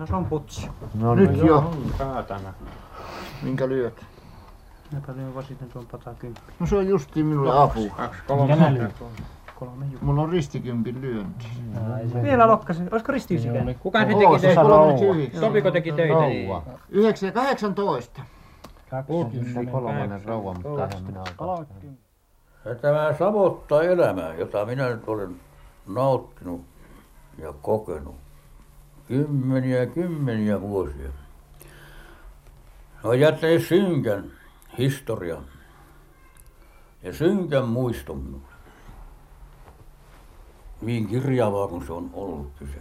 No se on putsi. No nyt jo. On saatana. Minkä lyöt? Mä paljon vasiten tuon patakymppi. No se on justiin minulle apu. Kaksi kolme. Kolme juu. Mulla on ristikympin lyönti. Vielä lokkasi. Olisiko ristiysikään? Kuka se teki töitä? yhdeksän. Topiko teki töitä? Niin. Rouva. 9 ja 18. Kolmannen rouva, mutta eihän minä ole. Tämä savotta elämä, jota minä nyt olen nauttinut ja kokenut kymmeniä kymmeniä vuosia, on jättänyt synkän historian ja synkän muiston minulle. Niin kirjavaa kuin se on ollut kyse.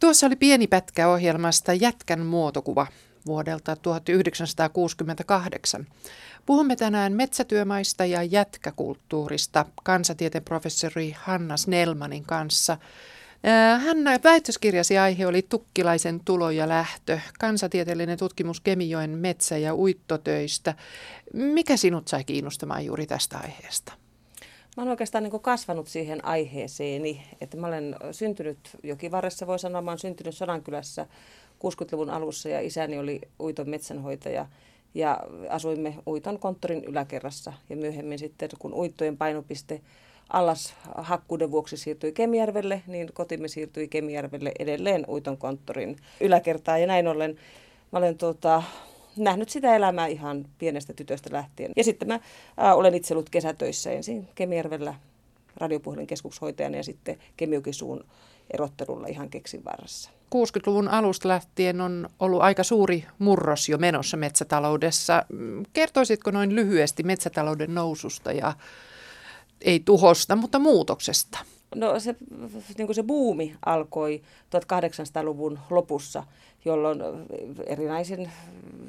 Tuossa oli pieni pätkä ohjelmasta Jätkän muotokuva vuodelta 1968. Puhumme tänään metsätyömaista ja jätkäkulttuurista kansatieteen professori Hanna Snellmanin kanssa. Ää, Hanna, väitöskirjasi aihe oli Tukkilaisen tulo ja lähtö, kansatieteellinen tutkimus Kemijoen metsä- ja uittotöistä. Mikä sinut sai kiinnostamaan juuri tästä aiheesta? Mä olen oikeastaan niin kasvanut siihen aiheeseeni, että mä olen syntynyt Jokivarressa, voi sanoa, mä olen syntynyt Sodankylässä 60-luvun alussa ja isäni oli uiton metsänhoitaja ja asuimme uiton konttorin yläkerrassa ja myöhemmin sitten kun uittojen painopiste allas hakkuuden vuoksi siirtyi Kemijärvelle, niin kotimme siirtyi Kemijärvelle edelleen uiton konttorin yläkertaan ja näin ollen mä olen tuota, nähnyt sitä elämää ihan pienestä tytöstä lähtien. Ja sitten mä ää, olen itse ollut kesätöissä ensin Kemijärvellä radiopuhelin keskushoitajana ja sitten Kemiukisuun erottelulla ihan keksin varressa. 60-luvun alusta lähtien on ollut aika suuri murros jo menossa metsätaloudessa. Mm, Kertoisitko noin lyhyesti metsätalouden noususta ja ei tuhosta, mutta muutoksesta? No se, niin kuin se buumi alkoi 1800-luvun lopussa, jolloin erinäisen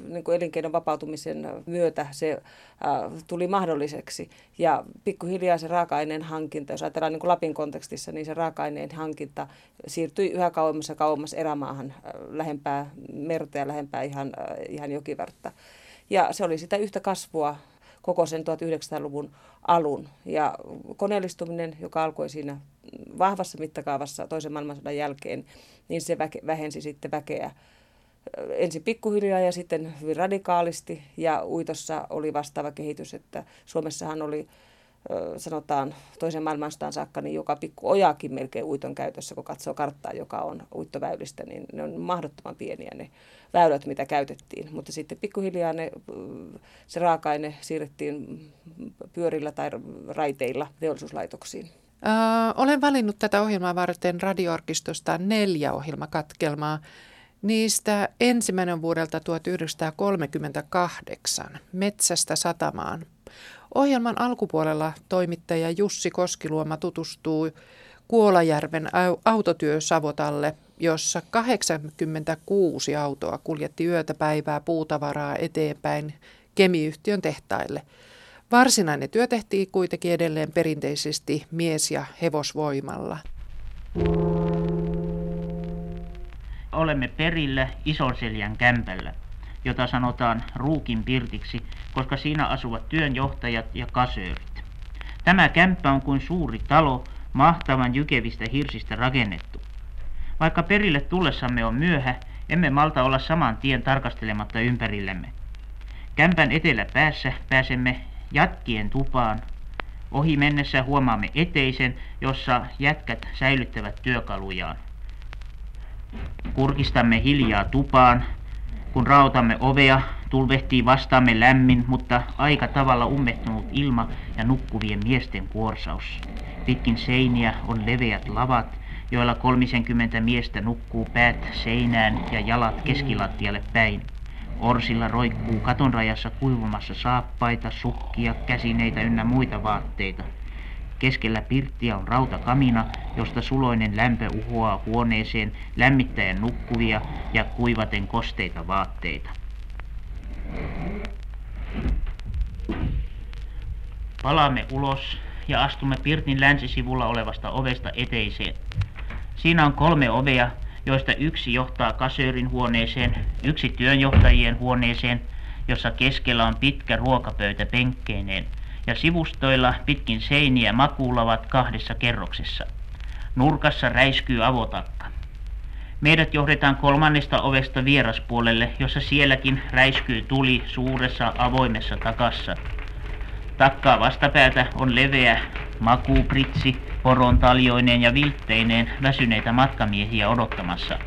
niin kuin elinkeinon vapautumisen myötä se äh, tuli mahdolliseksi. Ja pikkuhiljaa se raaka-aineen hankinta, jos ajatellaan niin kuin Lapin kontekstissa, niin se raaka-aineen hankinta siirtyi yhä kauemmas ja kauemmas erämaahan äh, lähempää merta ja lähempää ihan, äh, ihan jokivartta. Ja se oli sitä yhtä kasvua koko sen 1900-luvun alun. Ja koneellistuminen, joka alkoi siinä vahvassa mittakaavassa toisen maailmansodan jälkeen, niin se väke, vähensi sitten väkeä ensin pikkuhiljaa ja sitten hyvin radikaalisti. Ja uitossa oli vastaava kehitys, että Suomessahan oli sanotaan toisen maailmansodan saakka, niin joka pikku ojakin melkein uiton käytössä, kun katsoo karttaa, joka on uittoväylistä, niin ne on mahdottoman pieniä ne väylät, mitä käytettiin. Mutta sitten pikkuhiljaa ne, se raaka-aine siirrettiin pyörillä tai raiteilla teollisuuslaitoksiin. Öö, olen valinnut tätä ohjelmaa varten radioarkistosta neljä ohjelmakatkelmaa. Niistä ensimmäinen vuodelta 1938, Metsästä satamaan. Ohjelman alkupuolella toimittaja Jussi Koskiluoma tutustuu Kuolajärven autotyösavotalle, jossa 86 autoa kuljetti yötä päivää puutavaraa eteenpäin kemiyhtiön tehtaille. Varsinainen työ tehtiin kuitenkin edelleen perinteisesti mies- ja hevosvoimalla. Olemme perillä Isonseljän kämpällä, jota sanotaan Ruukin pirtiksi, koska siinä asuvat työnjohtajat ja kasöörit. Tämä kämppä on kuin suuri talo, mahtavan jykevistä hirsistä rakennettu. Vaikka perille tullessamme on myöhä, emme malta olla saman tien tarkastelematta ympärillemme. Kämpän eteläpäässä pääsemme jatkien tupaan. Ohi mennessä huomaamme eteisen, jossa jätkät säilyttävät työkalujaan. Kurkistamme hiljaa tupaan. Kun rautamme ovea, tulvehtii vastaamme lämmin, mutta aika tavalla ummehtunut ilma ja nukkuvien miesten kuorsaus. Pitkin seiniä on leveät lavat, joilla 30 miestä nukkuu päät seinään ja jalat keskilattialle päin. Orsilla roikkuu katonrajassa kuivumassa saappaita, sukkia, käsineitä ynnä muita vaatteita. Keskellä pirttiä on rautakamina, josta suloinen lämpö uhoaa huoneeseen lämmittäen nukkuvia ja kuivaten kosteita vaatteita. Palaamme ulos ja astumme pirtin länsisivulla olevasta ovesta eteiseen. Siinä on kolme ovea, joista yksi johtaa kasöörin huoneeseen, yksi työnjohtajien huoneeseen, jossa keskellä on pitkä ruokapöytä penkkeineen, ja sivustoilla pitkin seiniä makuulavat kahdessa kerroksessa. Nurkassa räiskyy avotakka. Meidät johdetaan kolmannesta ovesta vieraspuolelle, jossa sielläkin räiskyy tuli suuressa avoimessa takassa. Takkaa vastapäätä on leveä makupritsi, poron taljoineen ja viltteineen väsyneitä matkamiehiä odottamassa.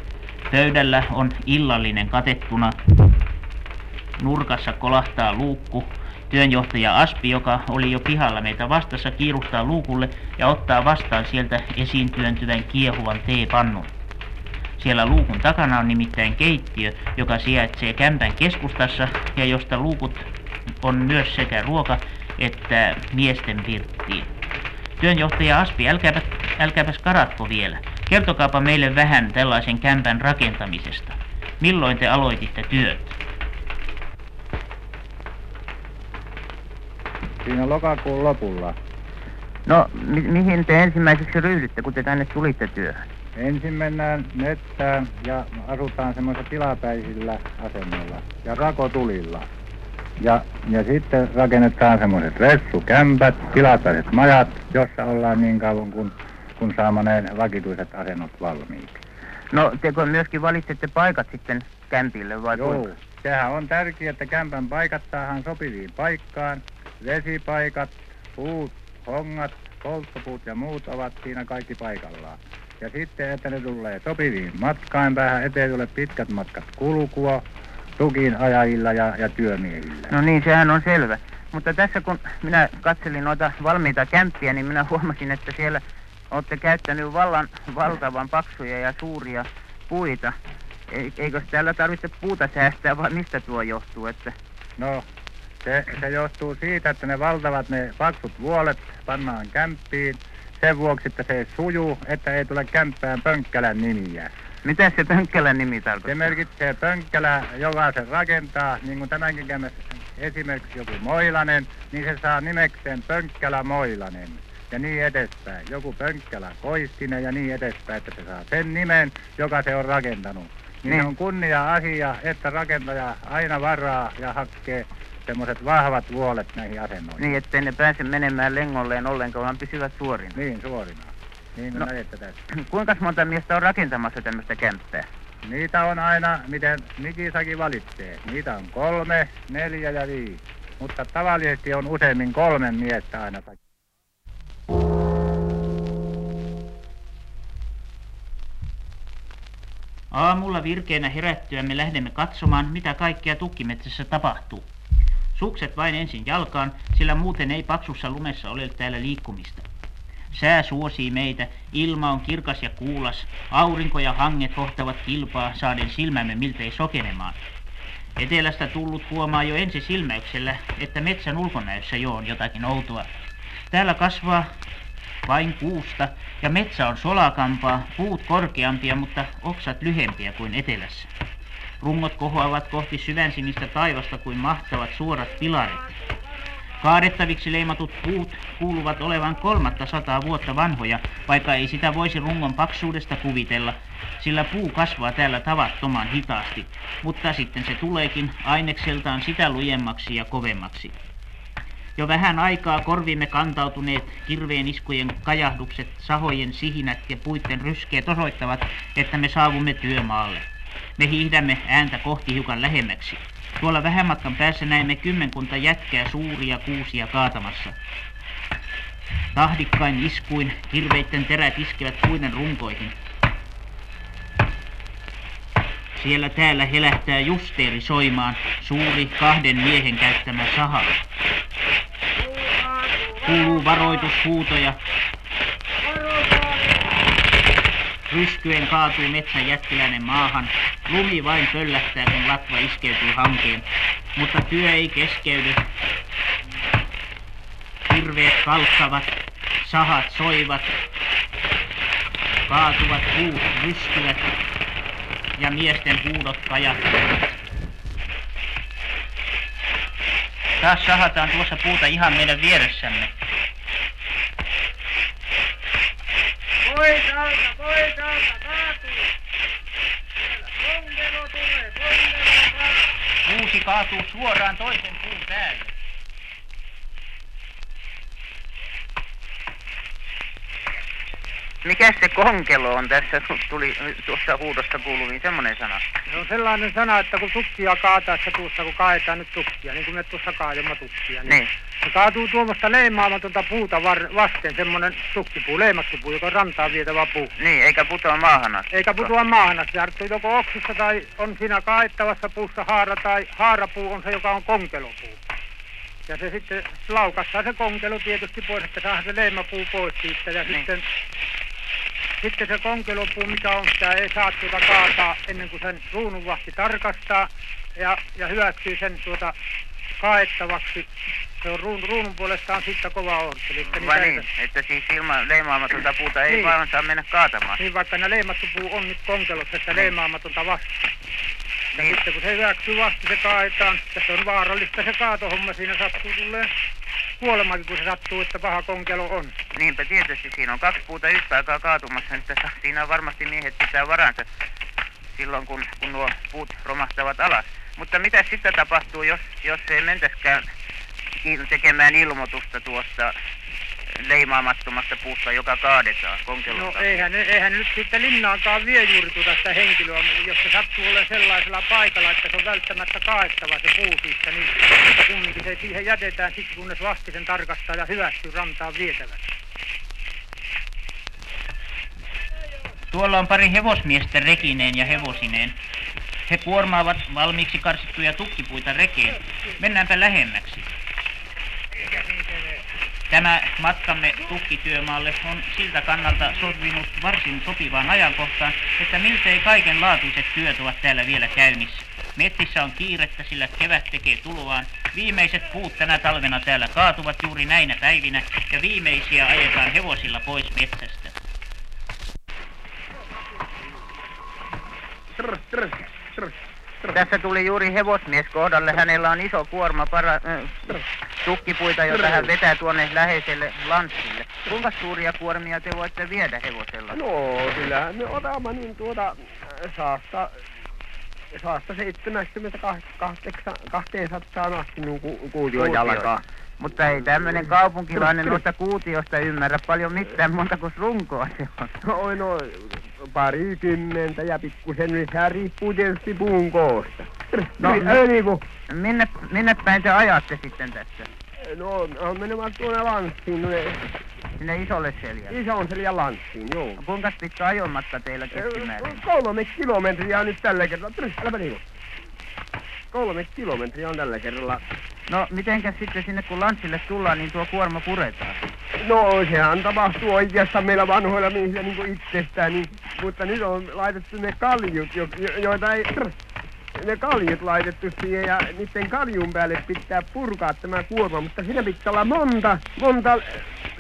Pöydällä on illallinen katettuna. Nurkassa kolahtaa luukku. Työnjohtaja Aspi, joka oli jo pihalla meitä vastassa, kiiruhtaa luukulle ja ottaa vastaan sieltä esiin työntyvän kiehuvan teepannun. Siellä luukun takana on nimittäin keittiö, joka sijaitsee kämpän keskustassa ja josta luukut on myös sekä ruoka- että miesten virttiin. Työnjohtaja Aspi, älkääpä, älkääpäs karatko vielä. Kertokaapa meille vähän tällaisen kämpän rakentamisesta. Milloin te aloititte työt? Siinä lokakuun lopulla. No, mi- mihin te ensimmäiseksi ryhdytte, kun te tänne tulitte työhön? Ensin mennään metsään ja asutaan semmoisilla tilapäisillä asennoilla ja rakotulilla. Ja, ja sitten rakennetaan semmoiset ressukämpät, tilapäiset majat, jossa ollaan niin kauan kun, kun saamme ne vakituiset asennot valmiiksi. No, teko myöskin valitsette paikat sitten kämpille vai Joo, kuinka? sehän on tärkeää, että kämpän paikat saadaan sopiviin paikkaan. Vesipaikat, puut, hongat, polttopuut ja muut ovat siinä kaikki paikallaan. Ja sitten, että ne tulee sopiviin matkaan päähän, ettei tule pitkät matkat kulkua, tukin ajajilla ja, ja työmiehillä. No niin, sehän on selvä. Mutta tässä kun minä katselin noita valmiita kämppiä, niin minä huomasin, että siellä olette käyttänyt vallan valtavan paksuja ja suuria puita. Ei- Eikö täällä tarvitse puuta säästää vai mistä tuo johtuu? Että... No, se, se johtuu siitä, että ne valtavat ne paksut vuolet pannaan kämppiin sen vuoksi, että se sujuu, että ei tule kämppään pönkkälän nimiä. Mitä se Pönkkälän nimi Se tarkoittaa? merkitsee pönkkälä, joka se rakentaa, niin kuin tämänkin kämmässä esimerkiksi joku Moilanen, niin se saa nimekseen Pönkkälä Moilanen ja niin edespäin. Joku Pönkkälä Koistinen ja niin edespäin, että se saa sen nimen, joka se on rakentanut. Niin, Niin. se on kunnia asia, että rakentaja aina varaa ja hakkee semmoiset vahvat vuolet näihin asennoihin. Niin, ettei ne pääse menemään lengolleen ollenkaan, vaan pysyvät suorina. Niin, suorina. Niin No. näette tässä. Kuinka monta miestä on rakentamassa tämmöistä kämppää? Niitä on aina, miten Mikisakin valitsee. Niitä on kolme, neljä ja viisi. Mutta tavallisesti on useimmin kolmen miestä aina. Aamulla virkeänä herättyä me lähdemme katsomaan, mitä kaikkea tukkimetsässä tapahtuu. Sukset vain ensin jalkaan, sillä muuten ei paksussa lumessa ole täällä liikkumista. Sää suosii meitä, ilma on kirkas ja kuulas, aurinko ja hanget hohtavat kilpaa saaden silmämme miltei sokenemaan. Etelästä tullut huomaa jo ensi silmäyksellä, että metsän ulkonäössä jo on jotakin outoa. Täällä kasvaa vain kuusta ja metsä on solakampaa, puut korkeampia, mutta oksat lyhempiä kuin etelässä. Rungot kohoavat kohti syvänsinistä taivasta kuin mahtavat suorat pilarit. Kaadettaviksi leimatut puut kuuluvat olevan kolmatta sataa vuotta vanhoja, vaikka ei sitä voisi rungon paksuudesta kuvitella, sillä puu kasvaa täällä tavattoman hitaasti, mutta sitten se tuleekin ainekseltaan sitä lujemmaksi ja kovemmaksi. Jo vähän aikaa korvimme kantautuneet kirveen iskujen kajahdukset, sahojen sihinät ja puitten ryskeet osoittavat, että me saavumme työmaalle. Me hiihdämme ääntä kohti hiukan lähemmäksi. Tuolla vähän matkan päässä näemme kymmenkunta jätkää suuria kuusia kaatamassa. Tahdikkain iskuin kirveitten terät iskevät puiden runkoihin. Siellä täällä helähtää justeeri soimaan suuri kahden miehen käyttämä saha. Kuuluu varoitushuutoja. Ryskyen kaatuu metsän jättiläinen maahan. Lumi vain pöllähtää, kun latva iskeytyy hankeen. Mutta työ ei keskeydy. Hirveet kalkkavat, sahat soivat, kaatuvat puut ryskyvät ja miesten huudot kajahtavat. Taas sahataan tuossa puuta ihan meidän vieressämme. Pois alta, pois alta, kaatuu! Konkelo tulee, konkelo Kuusi kaatuu suoraan toisen puun päälle. Mikä se konkelo on tässä? Tuli tuossa huudossa kuuluviin semmoinen sana. Se on sellainen sana, että kun tukkia kaataessa tuossa, kun kaetaan nyt tukkia, niin kuin me tuossa kaadamme tukkia, niin, Niin. Se kaatuu tuommoista leimaamatonta puuta var, vasten, semmoinen tukkipuu, leimattu puu, joka on rantaan vietävä puu. Niin, eikä putoa maahan asti. Eikä putoa maahan asti. Harttuu joko oksissa tai on siinä kaettavassa puussa haara tai haarapuu on se, joka on konkelopuu. Ja se sitten laukassaan se konkelo tietysti pois, että saadaan se leimapuu pois siitä. Ja Niin. sitten, sitten se konkelopuu, mikä on sitä, ei saa tuota kaataa ennen kuin sen ruununvahti tarkastaa ja, ja hyväksyy sen tuota kaettavaksi. Se on ruun, ruunun puolestaan sitten kova että niitä Vai niin, että siis ilman leimaamatonta puuta ei Niin. vaan saa mennä kaatamaan. Niin vaikka ne leimattu puu on nyt konkelossa, että leimaamatonta vastaan. Ja Niin. sitten kun se hyväksyy vasta, se kaetaan. Se on vaarallista se kaatohomma. Siinä sattuu tulee kuolemakin, kun se sattuu, että paha konkelo on. Niinpä tietysti siinä on kaksi puuta yhtä aikaa kaatumassa, että sa- siinä varmasti miehet pitää varansa silloin, kun, kun nuo puut romahtavat alas. Mutta mitä sitten tapahtuu, jos, jos ei mentäskään il- tekemään ilmoitusta tuosta leimaamattomasta puusta, joka kaadetaan No konkelolta? eihän, eihän nyt sitten linnaankaan vie juuri tuota sitä henkilöä, jos se sattuu olemaan sellaisella paikalla, että se on välttämättä kaettava se puu siitä, niin kumminkin se siihen jätetään sitten, kunnes vasti sen tarkastaa ja hyväksyy rantaan vietäväksi. Tuolla on pari hevosmiestä rekineen ja hevosineen. He kuormaavat valmiiksi karsittuja tukkipuita rekeen. Mennäänpä lähemmäksi. Tämä matkamme tukkityömaalle on siltä kannalta sopinut varsin sopivaan ajankohtaan, että miltei kaikenlaatuiset työt ovat täällä vielä käynnissä. Metsissä on kiirettä, sillä kevät tekee tuloaan. Viimeiset puut tänä talvena täällä kaatuvat juuri näinä päivinä ja viimeisiä ajetaan hevosilla pois metsästä. Tässä tuli juuri hevosmies kohdalle. Hänellä on iso kuorma para, äh, tukkipuita, jota hän vetää tuonne läheiselle lanssille. Kuinka suuria kuormia te voitte viedä hevosella? No, kyllähän me otamme niin tuota äh, saasta, saasta 70 200 asti niin ku, kuution jalkaa. Mutta ei tämmöinen kaupunkilainen noista kuutiosta ymmärrä paljon mitään muuta kuin runkoa se on. Oi no, parikymmentä ja pikkusen lisää riippuu tietysti puun koosta. No, No, no. niin kuin, Minne, minne päin te ajatte sitten tässä? no, on menemään tuonne lanssiin, Sinne isolle seljälle. ison seljan lanssiin, joo. No, kuinka pitkä ajomatka teillä keskimäärin? Kolme kilometriä on nyt tällä kerralla. Tyrä, äläpä niinku. Kolme kilometriä on tällä kerralla. No, mitenkäs sitten sinne kun lanssille tullaan, niin tuo kuorma puretaan? No sehän tapahtuu oikeastaan meillä vanhoilla miehillä niin itsestään, niin, mutta nyt on laitettu ne kaljut, jo, jo, joita ei... Ne kaljut laitettu siihen ja niiden kaljun päälle pitää purkaa tämä kuorma, mutta siinä pitää olla monta, monta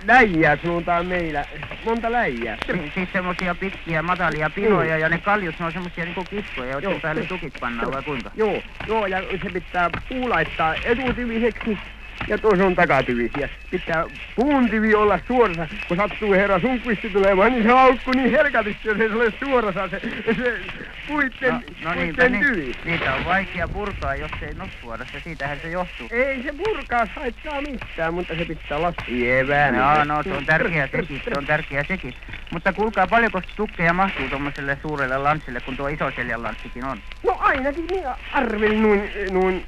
läijää sanotaan meillä. Monta läijää. Si- siis semmosia pitkiä, matalia pinoja ja ne kaljut, ne on semmosia niinku kiskoja, joiden Joo. päälle tukit pannaan vai kuinka? Joo, joo, ja se pitää puu laittaa etutyviseksi ja toisen on takatyvis. Ja pitää puun tyvi olla suorassa, kun sattuu herra sunkvisti tulemaan, niin se aukku niin helkatisti, jos ei se ole suorassa se, se puitten, No, no puitten niin, tyvi. niitä on vaikea purkaa, jos ei ole suorassa, siitähän se johtuu. Ei se purkaa haittaa mitään, mutta se pitää olla sievää. Joo, no se on tärkeä sekin, se on tärkeä sekin. Mutta kuulkaa, paljonko tukkeja mahtuu tuommoiselle suurelle lanssille, kun tuo isoseljan lanssikin on? No ainakin niin arvelin noin, noin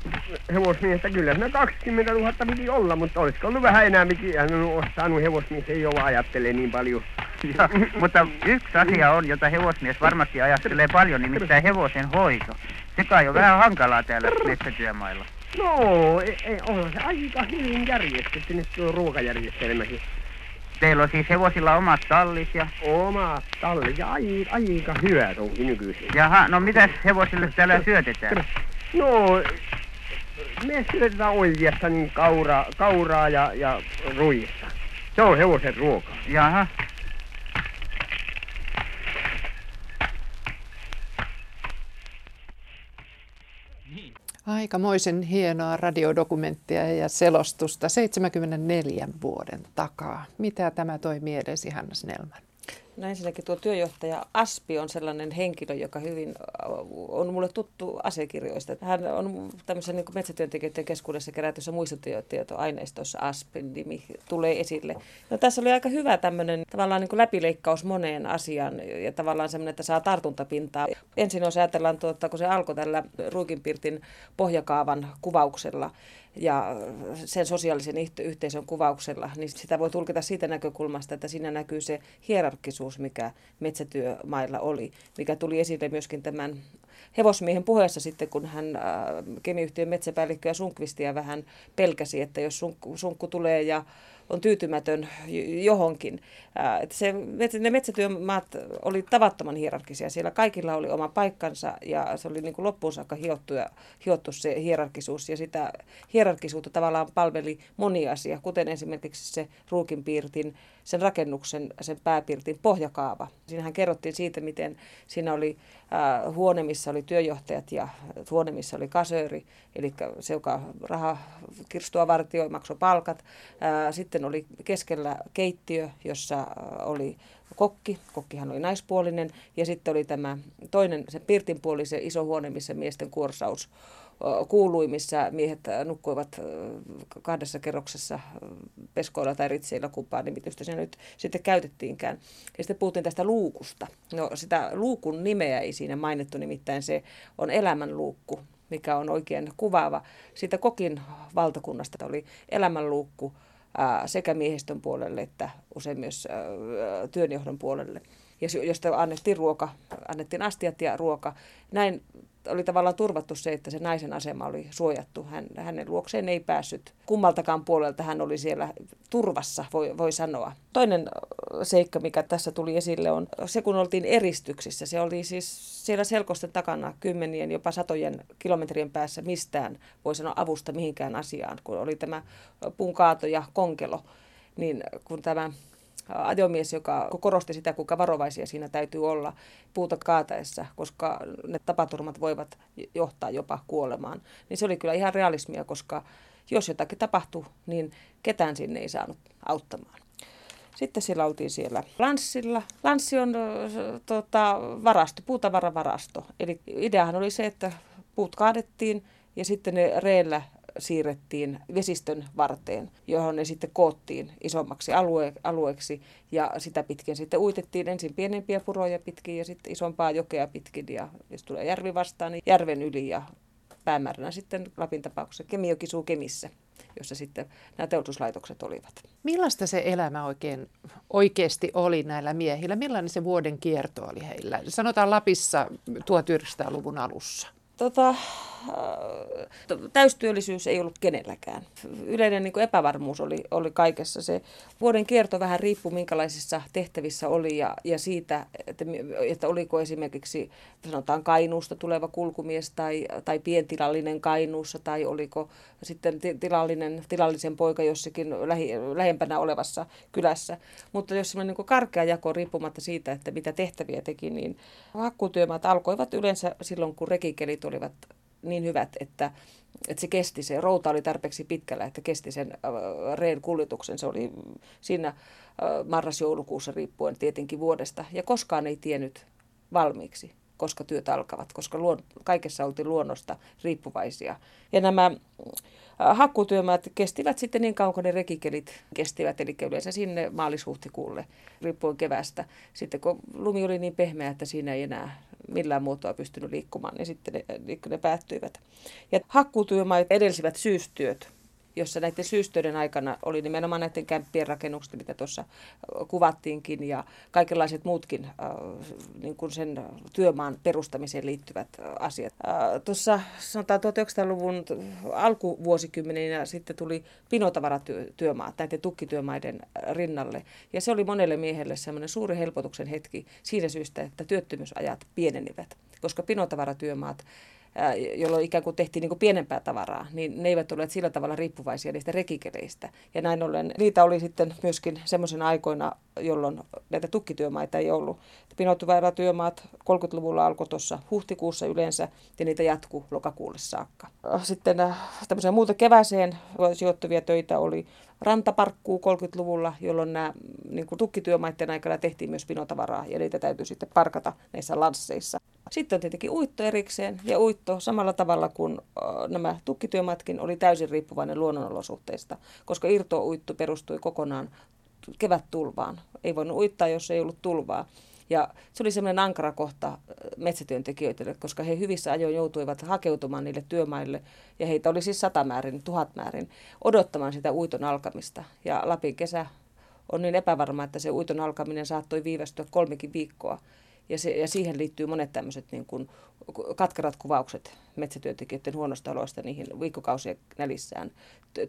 hevosmiestä. Kyllä siinä 20 000 piti olla, mutta olisiko ollut vähän enemmänkin. Hän on saanut hevosmies, ei ole ajattele niin paljon. Ja, mutta yksi asia on, jota hevosmies varmasti ajattelee paljon, nimittäin hevosen hoito. Se kai on vähän hankalaa täällä metsätyömailla. No, ei, ei on se aika hyvin järjestetty nyt tuo ruokajärjestelmäkin. Teillä on siis hevosilla omat tallit ja... Oma talli ja ai, aika hyvät onkin nykyisin. Jaha, no mitäs hevosille täällä syötetään? No, me syötetään oljesta niin kaura, kauraa ja, ja ruista. Se on hevosen ruoka. Jaha, Aikamoisen hienoa radiodokumenttia ja selostusta 74 vuoden takaa. Mitä tämä toi mieleesi, Hanna Snellman? No ensinnäkin tuo työjohtaja Aspi on sellainen henkilö, joka hyvin äh, on mulle tuttu asiakirjoista. Hän on tämmöisen niin metsätyöntekijöiden keskuudessa kerätyssä muistotietoaineistossa Aspin nimi tulee esille. No, tässä oli aika hyvä tämmöinen tavallaan niin läpileikkaus moneen asiaan ja tavallaan semmoinen, että saa tartuntapintaa. Ensin jos ajatellaan, tuota, kun se alkoi tällä Ruukinpirtin pohjakaavan kuvauksella, ja sen sosiaalisen yhteisön kuvauksella, niin sitä voi tulkita siitä näkökulmasta, että siinä näkyy se hierarkisuus, mikä metsätyömailla oli, mikä tuli esille myöskin tämän hevosmiehen puheessa sitten, kun hän äh, kemiyhtiön metsäpäällikköä Sunkvistia vähän pelkäsi, että jos sunkku, sunkku tulee ja on tyytymätön johonkin. Että se, ne metsätyömaat oli tavattoman hierarkisia. Siellä kaikilla oli oma paikkansa ja se oli niin kuin loppuun saakka hiottu, ja, hiottu se hierarkisuus. Ja sitä hierarkisuutta tavallaan palveli moni asia, kuten esimerkiksi se ruukinpiirtin, sen rakennuksen, sen pääpiirtin pohjakaava. Siinähän kerrottiin siitä, miten siinä oli äh, huone, missä oli työjohtajat ja huone, missä oli kasööri, eli se, joka rahakirstua vartioi, maksoi palkat. Äh, sitten oli keskellä keittiö, jossa oli kokki, kokkihan oli naispuolinen, ja sitten oli tämä toinen, se pirtin puoli, se iso huone, missä miesten kuorsaus kuului, missä miehet nukkuivat kahdessa kerroksessa peskoilla tai ritseillä, kumpaa nimitystä se nyt sitten käytettiinkään. Ja sitten puhuttiin tästä luukusta. No sitä luukun nimeä ei siinä mainittu, nimittäin se on elämänluukku, mikä on oikein kuvaava. Siitä kokin valtakunnasta oli elämänluukku sekä miehistön puolelle että usein myös työnjohdon puolelle. Ja josta annettiin ruoka, annettiin astiat ja ruoka. Näin oli tavallaan turvattu se, että se naisen asema oli suojattu. Hän, hänen luokseen ei päässyt kummaltakaan puolelta. Hän oli siellä turvassa, voi, voi sanoa. Toinen seikka, mikä tässä tuli esille, on se, kun oltiin eristyksissä. Se oli siis siellä selkosten takana kymmenien, jopa satojen kilometrien päässä mistään, voi sanoa avusta mihinkään asiaan, kun oli tämä punkaato ja konkelo. Niin kun tämä ajomies, joka korosti sitä, kuinka varovaisia siinä täytyy olla puuta kaataessa, koska ne tapaturmat voivat johtaa jopa kuolemaan. Niin se oli kyllä ihan realismia, koska jos jotakin tapahtui, niin ketään sinne ei saanut auttamaan. Sitten siellä oltiin siellä lanssilla. Lanssi on tota, varasto, puutavaravarasto. Eli ideahan oli se, että puut kaadettiin ja sitten ne reellä siirrettiin vesistön varteen, johon ne sitten koottiin isommaksi alue, alueeksi ja sitä pitkin sitten uitettiin ensin pienempiä puroja pitkin ja sitten isompaa jokea pitkin ja jos tulee järvi vastaan, niin järven yli ja päämääränä sitten Lapin tapauksessa Kemijokisuu Kemissä jossa sitten nämä teollisuuslaitokset olivat. Millaista se elämä oikein oikeasti oli näillä miehillä? Millainen se vuoden kierto oli heillä? Sanotaan Lapissa 1900-luvun alussa. Tota, täystyöllisyys ei ollut kenelläkään. Yleinen niin epävarmuus oli, oli kaikessa. Se vuoden kierto vähän riippui minkälaisissa tehtävissä oli ja, ja siitä, että, että oliko esimerkiksi sanotaan Kainuusta tuleva kulkumies tai, tai pientilallinen Kainuussa tai oliko sitten tilallinen, tilallisen poika jossakin lähi, lähempänä olevassa kylässä. Mutta jos semmoinen niin karkea jako riippumatta siitä, että mitä tehtäviä teki, niin hakkuutyömaat alkoivat yleensä silloin, kun rekikelit olivat niin hyvät, että, että se kesti, se routa oli tarpeeksi pitkällä, että kesti sen äh, reen kuljetuksen. Se oli siinä äh, marras-joulukuussa riippuen tietenkin vuodesta ja koskaan ei tiennyt valmiiksi koska työt alkavat, koska luon, kaikessa oltiin luonnosta riippuvaisia. Ja nämä hakkuutyömaat kestivät sitten niin kauan kuin ne rekikelit kestivät, eli yleensä sinne maalis-huhtikuulle, riippuen kevästä. Sitten kun lumi oli niin pehmeä, että siinä ei enää millään muotoa pystynyt liikkumaan, niin sitten ne, ne päättyivät. Ja hakkuutyömaat edelsivät syystyöt jossa näiden syystöiden aikana oli nimenomaan näiden kämppien rakennukset, mitä tuossa kuvattiinkin, ja kaikenlaiset muutkin äh, niin kuin sen työmaan perustamiseen liittyvät asiat. Äh, tuossa sanotaan 1900-luvun alkuvuosikymmeninä sitten tuli pinotavaratyömaat näiden tukkityömaiden rinnalle, ja se oli monelle miehelle semmoinen suuri helpotuksen hetki siinä syystä, että työttömyysajat pienenivät, koska pinotavaratyömaat jolloin ikään kuin tehtiin niin kuin pienempää tavaraa, niin ne eivät olleet sillä tavalla riippuvaisia niistä rekikeleistä. Ja näin ollen niitä oli sitten myöskin semmoisena aikoina, jolloin näitä tukkityömaita ei ollut. Pinotuväylätyömaat 30-luvulla alkoi tuossa huhtikuussa yleensä ja niitä jatkuu lokakuulle saakka. Sitten tämmöiseen muuta keväiseen sijoittuvia töitä oli rantaparkkuu 30-luvulla, jolloin nämä niin kuin tukkityömaiden aikana tehtiin myös pinotavaraa ja niitä täytyy sitten parkata näissä lansseissa. Sitten on tietenkin uitto erikseen ja uitto samalla tavalla kuin nämä tukkityömatkin oli täysin riippuvainen luonnonolosuhteista, koska irtouitto perustui kokonaan kevättulvaan. Ei voinut uittaa, jos ei ollut tulvaa. Ja se oli semmoinen ankara kohta metsätyöntekijöille, koska he hyvissä ajoin joutuivat hakeutumaan niille työmaille, ja heitä oli siis satamäärin, tuhatmäärin, odottamaan sitä uiton alkamista. Ja Lapin kesä on niin epävarma, että se uiton alkaminen saattoi viivästyä kolmekin viikkoa. Ja, se, ja siihen liittyy monet tämmöiset niin kuin katkerat kuvaukset metsätyöntekijöiden huonosta oloista niihin viikkokausien nälissään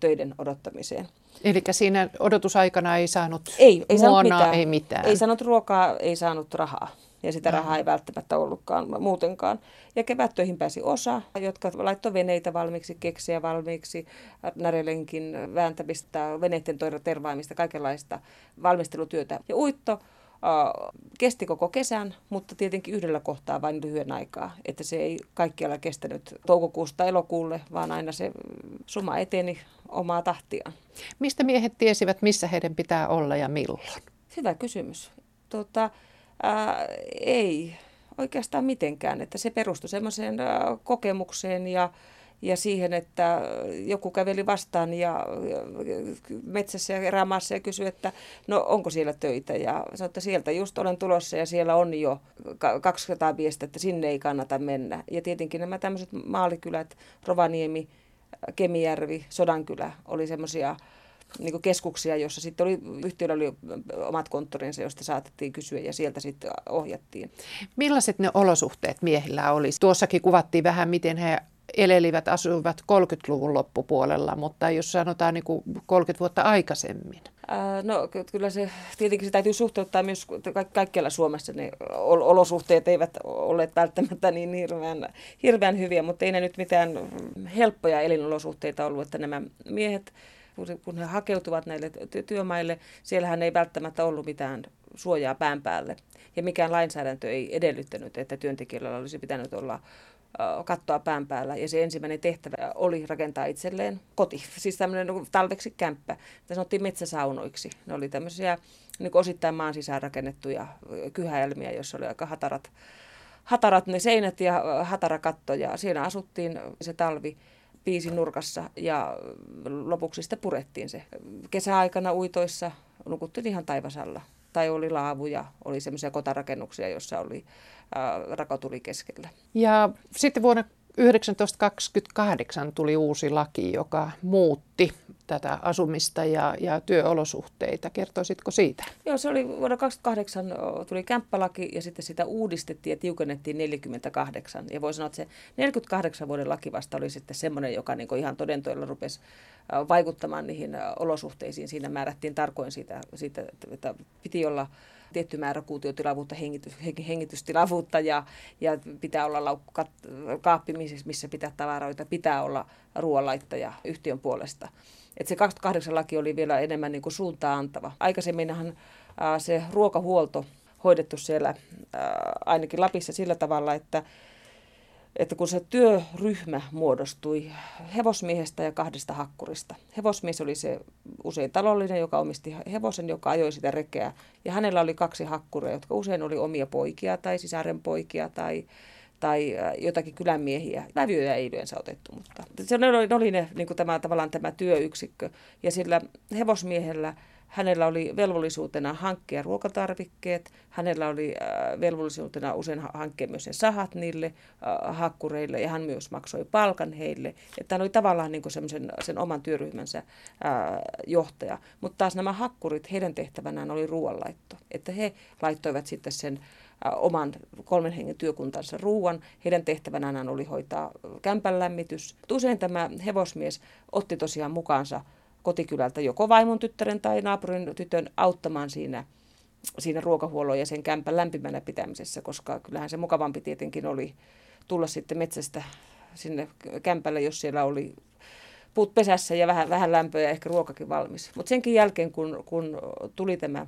töiden odottamiseen. Eli siinä odotusaikana ei saanut ei, ei saanut mitään. ei mitään. Ei saanut ruokaa, ei saanut rahaa. Ja sitä Aha. rahaa ei välttämättä ollutkaan muutenkaan. Ja kevättöihin pääsi osa, jotka laittoi veneitä valmiiksi, keksiä valmiiksi, närelenkin vääntämistä, veneiden tervaamista, kaikenlaista valmistelutyötä. Ja uitto kesti koko kesän, mutta tietenkin yhdellä kohtaa vain lyhyen aikaa. Että se ei kaikkialla kestänyt toukokuusta elokuulle, vaan aina se suma eteni omaa tahtiaan. Mistä miehet tiesivät, missä heidän pitää olla ja milloin? Hyvä kysymys. Tota, ää, ei oikeastaan mitenkään. Että se perustui semmoiseen kokemukseen ja ja siihen, että joku käveli vastaan ja metsässä ja erämaassa ja kysyi, että no onko siellä töitä. Ja sanoi, että sieltä just olen tulossa ja siellä on jo 200 viestiä, että sinne ei kannata mennä. Ja tietenkin nämä tämmöiset maalikylät, Rovaniemi, Kemijärvi, Sodankylä oli semmoisia niin keskuksia, jossa sitten oli, yhtiöllä oli omat konttorinsa, josta saatettiin kysyä ja sieltä sitten ohjattiin. Millaiset ne olosuhteet miehillä oli? Tuossakin kuvattiin vähän, miten he elelivät, asuivat 30-luvun loppupuolella, mutta jos sanotaan niin kuin 30 vuotta aikaisemmin. No kyllä se, tietenkin se täytyy suhteuttaa myös ka- kaikkialla Suomessa. Ne olosuhteet eivät olleet välttämättä niin hirveän, hirveän hyviä, mutta ei ne nyt mitään helppoja elinolosuhteita ollut, että nämä miehet, kun he hakeutuvat näille työmaille, siellähän ei välttämättä ollut mitään suojaa pään päälle. Ja mikään lainsäädäntö ei edellyttänyt, että työntekijöillä olisi pitänyt olla kattoa pään päällä ja se ensimmäinen tehtävä oli rakentaa itselleen koti, siis tämmöinen niin talveksi kämppä. Tätä sanottiin metsäsaunoiksi. Ne oli tämmöisiä niin osittain maan sisään rakennettuja kyhäelmiä, joissa oli aika hatarat, hatarat ne seinät ja hatara katto ja siinä asuttiin se talvi piisin nurkassa ja lopuksi sitten purettiin se. Kesäaikana uitoissa nukuttiin ihan taivasalla tai oli laavuja, oli semmoisia kotarakennuksia, joissa oli ää, rakotuli keskellä. Ja sitten vuonna 1928 tuli uusi laki, joka muutti tätä asumista ja, ja työolosuhteita. Kertoisitko siitä? Joo, se oli vuonna 2008 tuli kämppälaki ja sitten sitä uudistettiin ja tiukennettiin 48. Ja voi sanoa, että se 48 vuoden laki vasta oli sitten semmoinen, joka niin ihan todentoilla rupesi vaikuttamaan niihin olosuhteisiin. Siinä määrättiin tarkoin siitä, siitä että piti olla tietty määrä kuutiotilavuutta, hengitys, hengitystilavuutta ja, ja pitää olla laukku, kaappi, missä pitää tavaroita, pitää olla ruoanlaittaja yhtiön puolesta. Et se 28 laki oli vielä enemmän niin kuin suuntaa antava. Aikaisemminhan se ruokahuolto hoidettu siellä ainakin Lapissa sillä tavalla, että että kun se työryhmä muodostui hevosmiehestä ja kahdesta hakkurista. Hevosmies oli se usein talollinen, joka omisti hevosen, joka ajoi sitä rekeä. Ja hänellä oli kaksi hakkuria, jotka usein oli omia poikia tai sisarenpoikia tai, tai äh, jotakin kylänmiehiä. Vävyjä ei yleensä otettu, mutta se oli, oli ne, niin kuin tämä, tavallaan tämä työyksikkö. Ja sillä hevosmiehellä Hänellä oli velvollisuutena hankkia ruokatarvikkeet, hänellä oli äh, velvollisuutena usein hankkia myös ne sahat niille äh, hakkureille ja hän myös maksoi palkan heille. Että hän oli tavallaan niin kuin sen oman työryhmänsä äh, johtaja. Mutta taas nämä hakkurit, heidän tehtävänään oli ruoanlaitto. Että he laittoivat sitten sen oman kolmen hengen työkuntansa ruuan. Heidän tehtävänään oli hoitaa kämpän lämmitys. Usein tämä hevosmies otti tosiaan mukaansa kotikylältä joko vaimon tyttären tai naapurin tytön auttamaan siinä, siinä ruokahuollon ja sen kämpän lämpimänä pitämisessä, koska kyllähän se mukavampi tietenkin oli tulla sitten metsästä sinne kämpälle, jos siellä oli puut pesässä ja vähän, vähän lämpöä ja ehkä ruokakin valmis. Mutta senkin jälkeen, kun, kun tuli tämä,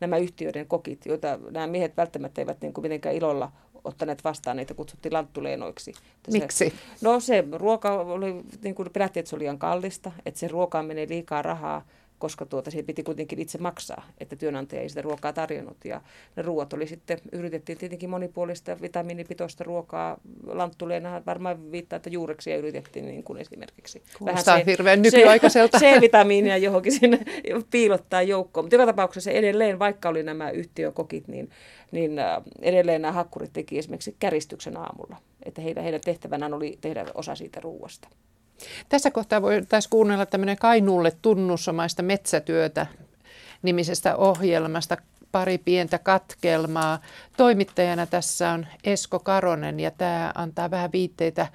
nämä yhtiöiden kokit, joita nämä miehet välttämättä eivät niin kuin mitenkään ilolla ottaneet vastaan, niitä kutsuttiin lanttuleenoiksi. Miksi? Se, no se ruoka oli, niin kuin pelättiin, että se oli liian kallista, että se ruokaan menee liikaa rahaa, koska tuota, se piti kuitenkin itse maksaa, että työnantaja ei sitä ruokaa tarjonnut. Ja ne ruoat oli sitten, yritettiin tietenkin monipuolista vitamiinipitoista ruokaa. Lanttuleena varmaan viittaa, että juureksia yritettiin niin kuin esimerkiksi. Kuulostaa Vähän se, hirveän nykyaikaiselta. C-vitamiinia johonkin sinne piilottaa joukkoon. Mutta joka tapauksessa edelleen, vaikka oli nämä yhtiökokit, niin, niin äh, edelleen nämä hakkurit teki esimerkiksi käristyksen aamulla. Että heidän, heidän tehtävänään oli tehdä osa siitä ruuasta. Tässä kohtaa voitaisiin kuunnella tämmöinen Kainuulle tunnusomaista metsätyötä nimisestä ohjelmasta pari pientä katkelmaa. Toimittajana tässä on Esko Karonen ja tämä antaa vähän viitteitä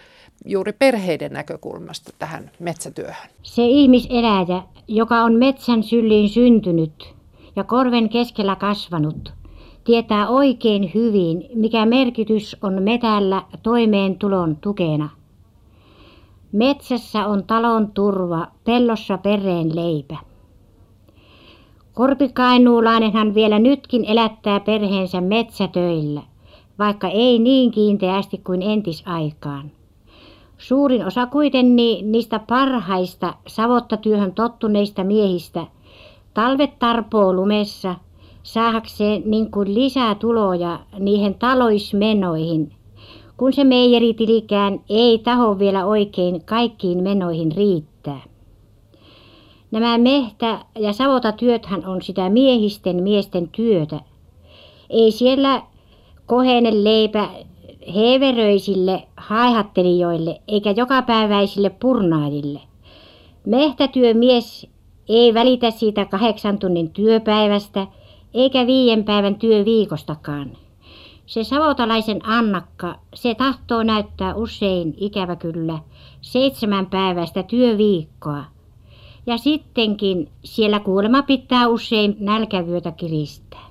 juuri perheiden näkökulmasta tähän metsätyöhön. Se ihmiseläjä, joka on metsän syliin syntynyt ja korven keskellä kasvanut, tietää oikein hyvin, mikä merkitys on metällä toimeentulon tukena – Metsässä on talon turva, pellossa perheen leipä. Korpikainuulainenhan vielä nytkin elättää perheensä metsätöillä, vaikka ei niin kiinteästi kuin entisaikaan. Suurin osa kuitenkin niistä parhaista savottatyöhön tottuneista miehistä talvet tarpoo lumessa saahakseen niin kuin lisää tuloja niihin taloismenoihin – kun se meijeritilikään ei taho vielä oikein kaikkiin menoihin riittää. Nämä mehtä- ja savotatyöthän on sitä miehisten miesten työtä. Ei siellä kohene leipä heveröisille haihattelijoille eikä jokapäiväisille purnaajille. Mehtätyömies ei välitä siitä kahdeksan tunnin työpäivästä eikä viiden päivän työviikostakaan. Se savotalaisen Annakka, se tahtoo näyttää usein, ikävä kyllä, seitsemän päivästä työviikkoa. Ja sittenkin siellä kuulemma pitää usein nälkävyötä kiristää.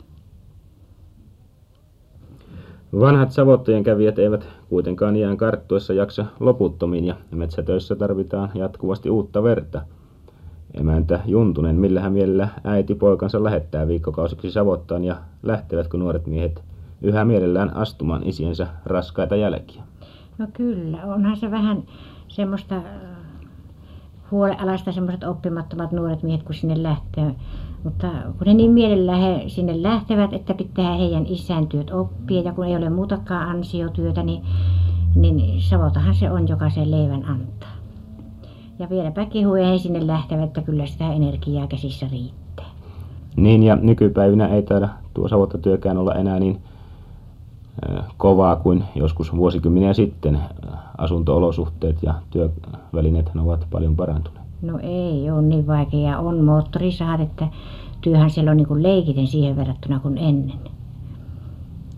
Vanhat savottojen kävijät eivät kuitenkaan iän karttuessa jaksa loputtomiin ja metsätöissä tarvitaan jatkuvasti uutta verta. Emäntä Juntunen, millähän mielellä äiti poikansa lähettää viikkokausiksi savottaan ja lähtevätkö nuoret miehet yhä mielellään astumaan isiensä raskaita jälkiä. No kyllä, onhan se vähän semmoista äh, huolealasta semmoiset oppimattomat nuoret miehet, kun sinne lähtee. Mutta kun ne niin mielellään he sinne lähtevät, että pitää heidän isän työt oppia ja kun ei ole muutakaan ansiotyötä, niin, niin savotahan se on, joka sen leivän antaa. Ja vieläpä kehuja he sinne lähtevät, että kyllä sitä energiaa käsissä riittää. Niin ja nykypäivinä ei taida tuo savottatyökään olla enää niin kovaa kuin joskus vuosikymmeniä sitten. Asuntoolosuhteet ja työvälineet ovat paljon parantuneet. No ei ole niin vaikea. On moottorisahat, että työhän siellä on niin kuin leikiten siihen verrattuna kuin ennen.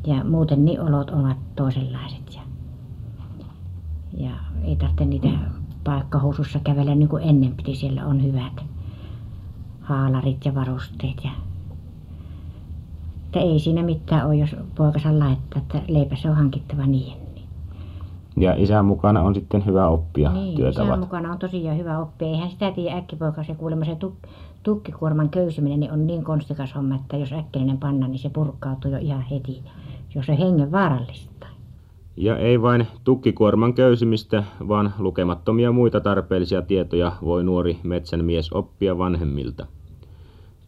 Ja muuten niin olot ovat toisenlaiset. Ja, ja ei tarvitse niitä paikkahousussa kävellä niin kuin ennen piti. Siellä on hyvät haalarit ja varusteet ja että ei siinä mitään ole, jos poikansa laittaa, että leipä se on hankittava. Niin. Ja isän mukana on sitten hyvä oppia niin, isän mukana on tosiaan hyvä oppia. Eihän sitä tiedä äkkipoika, se kuulemma se tuk, tukkikuorman köysiminen niin on niin konstikas homma, että jos äkkinen panna, niin se purkautuu jo ihan heti, jos se hengen vaarallista. Ja ei vain tukkikuorman köysimistä, vaan lukemattomia muita tarpeellisia tietoja voi nuori metsänmies oppia vanhemmilta.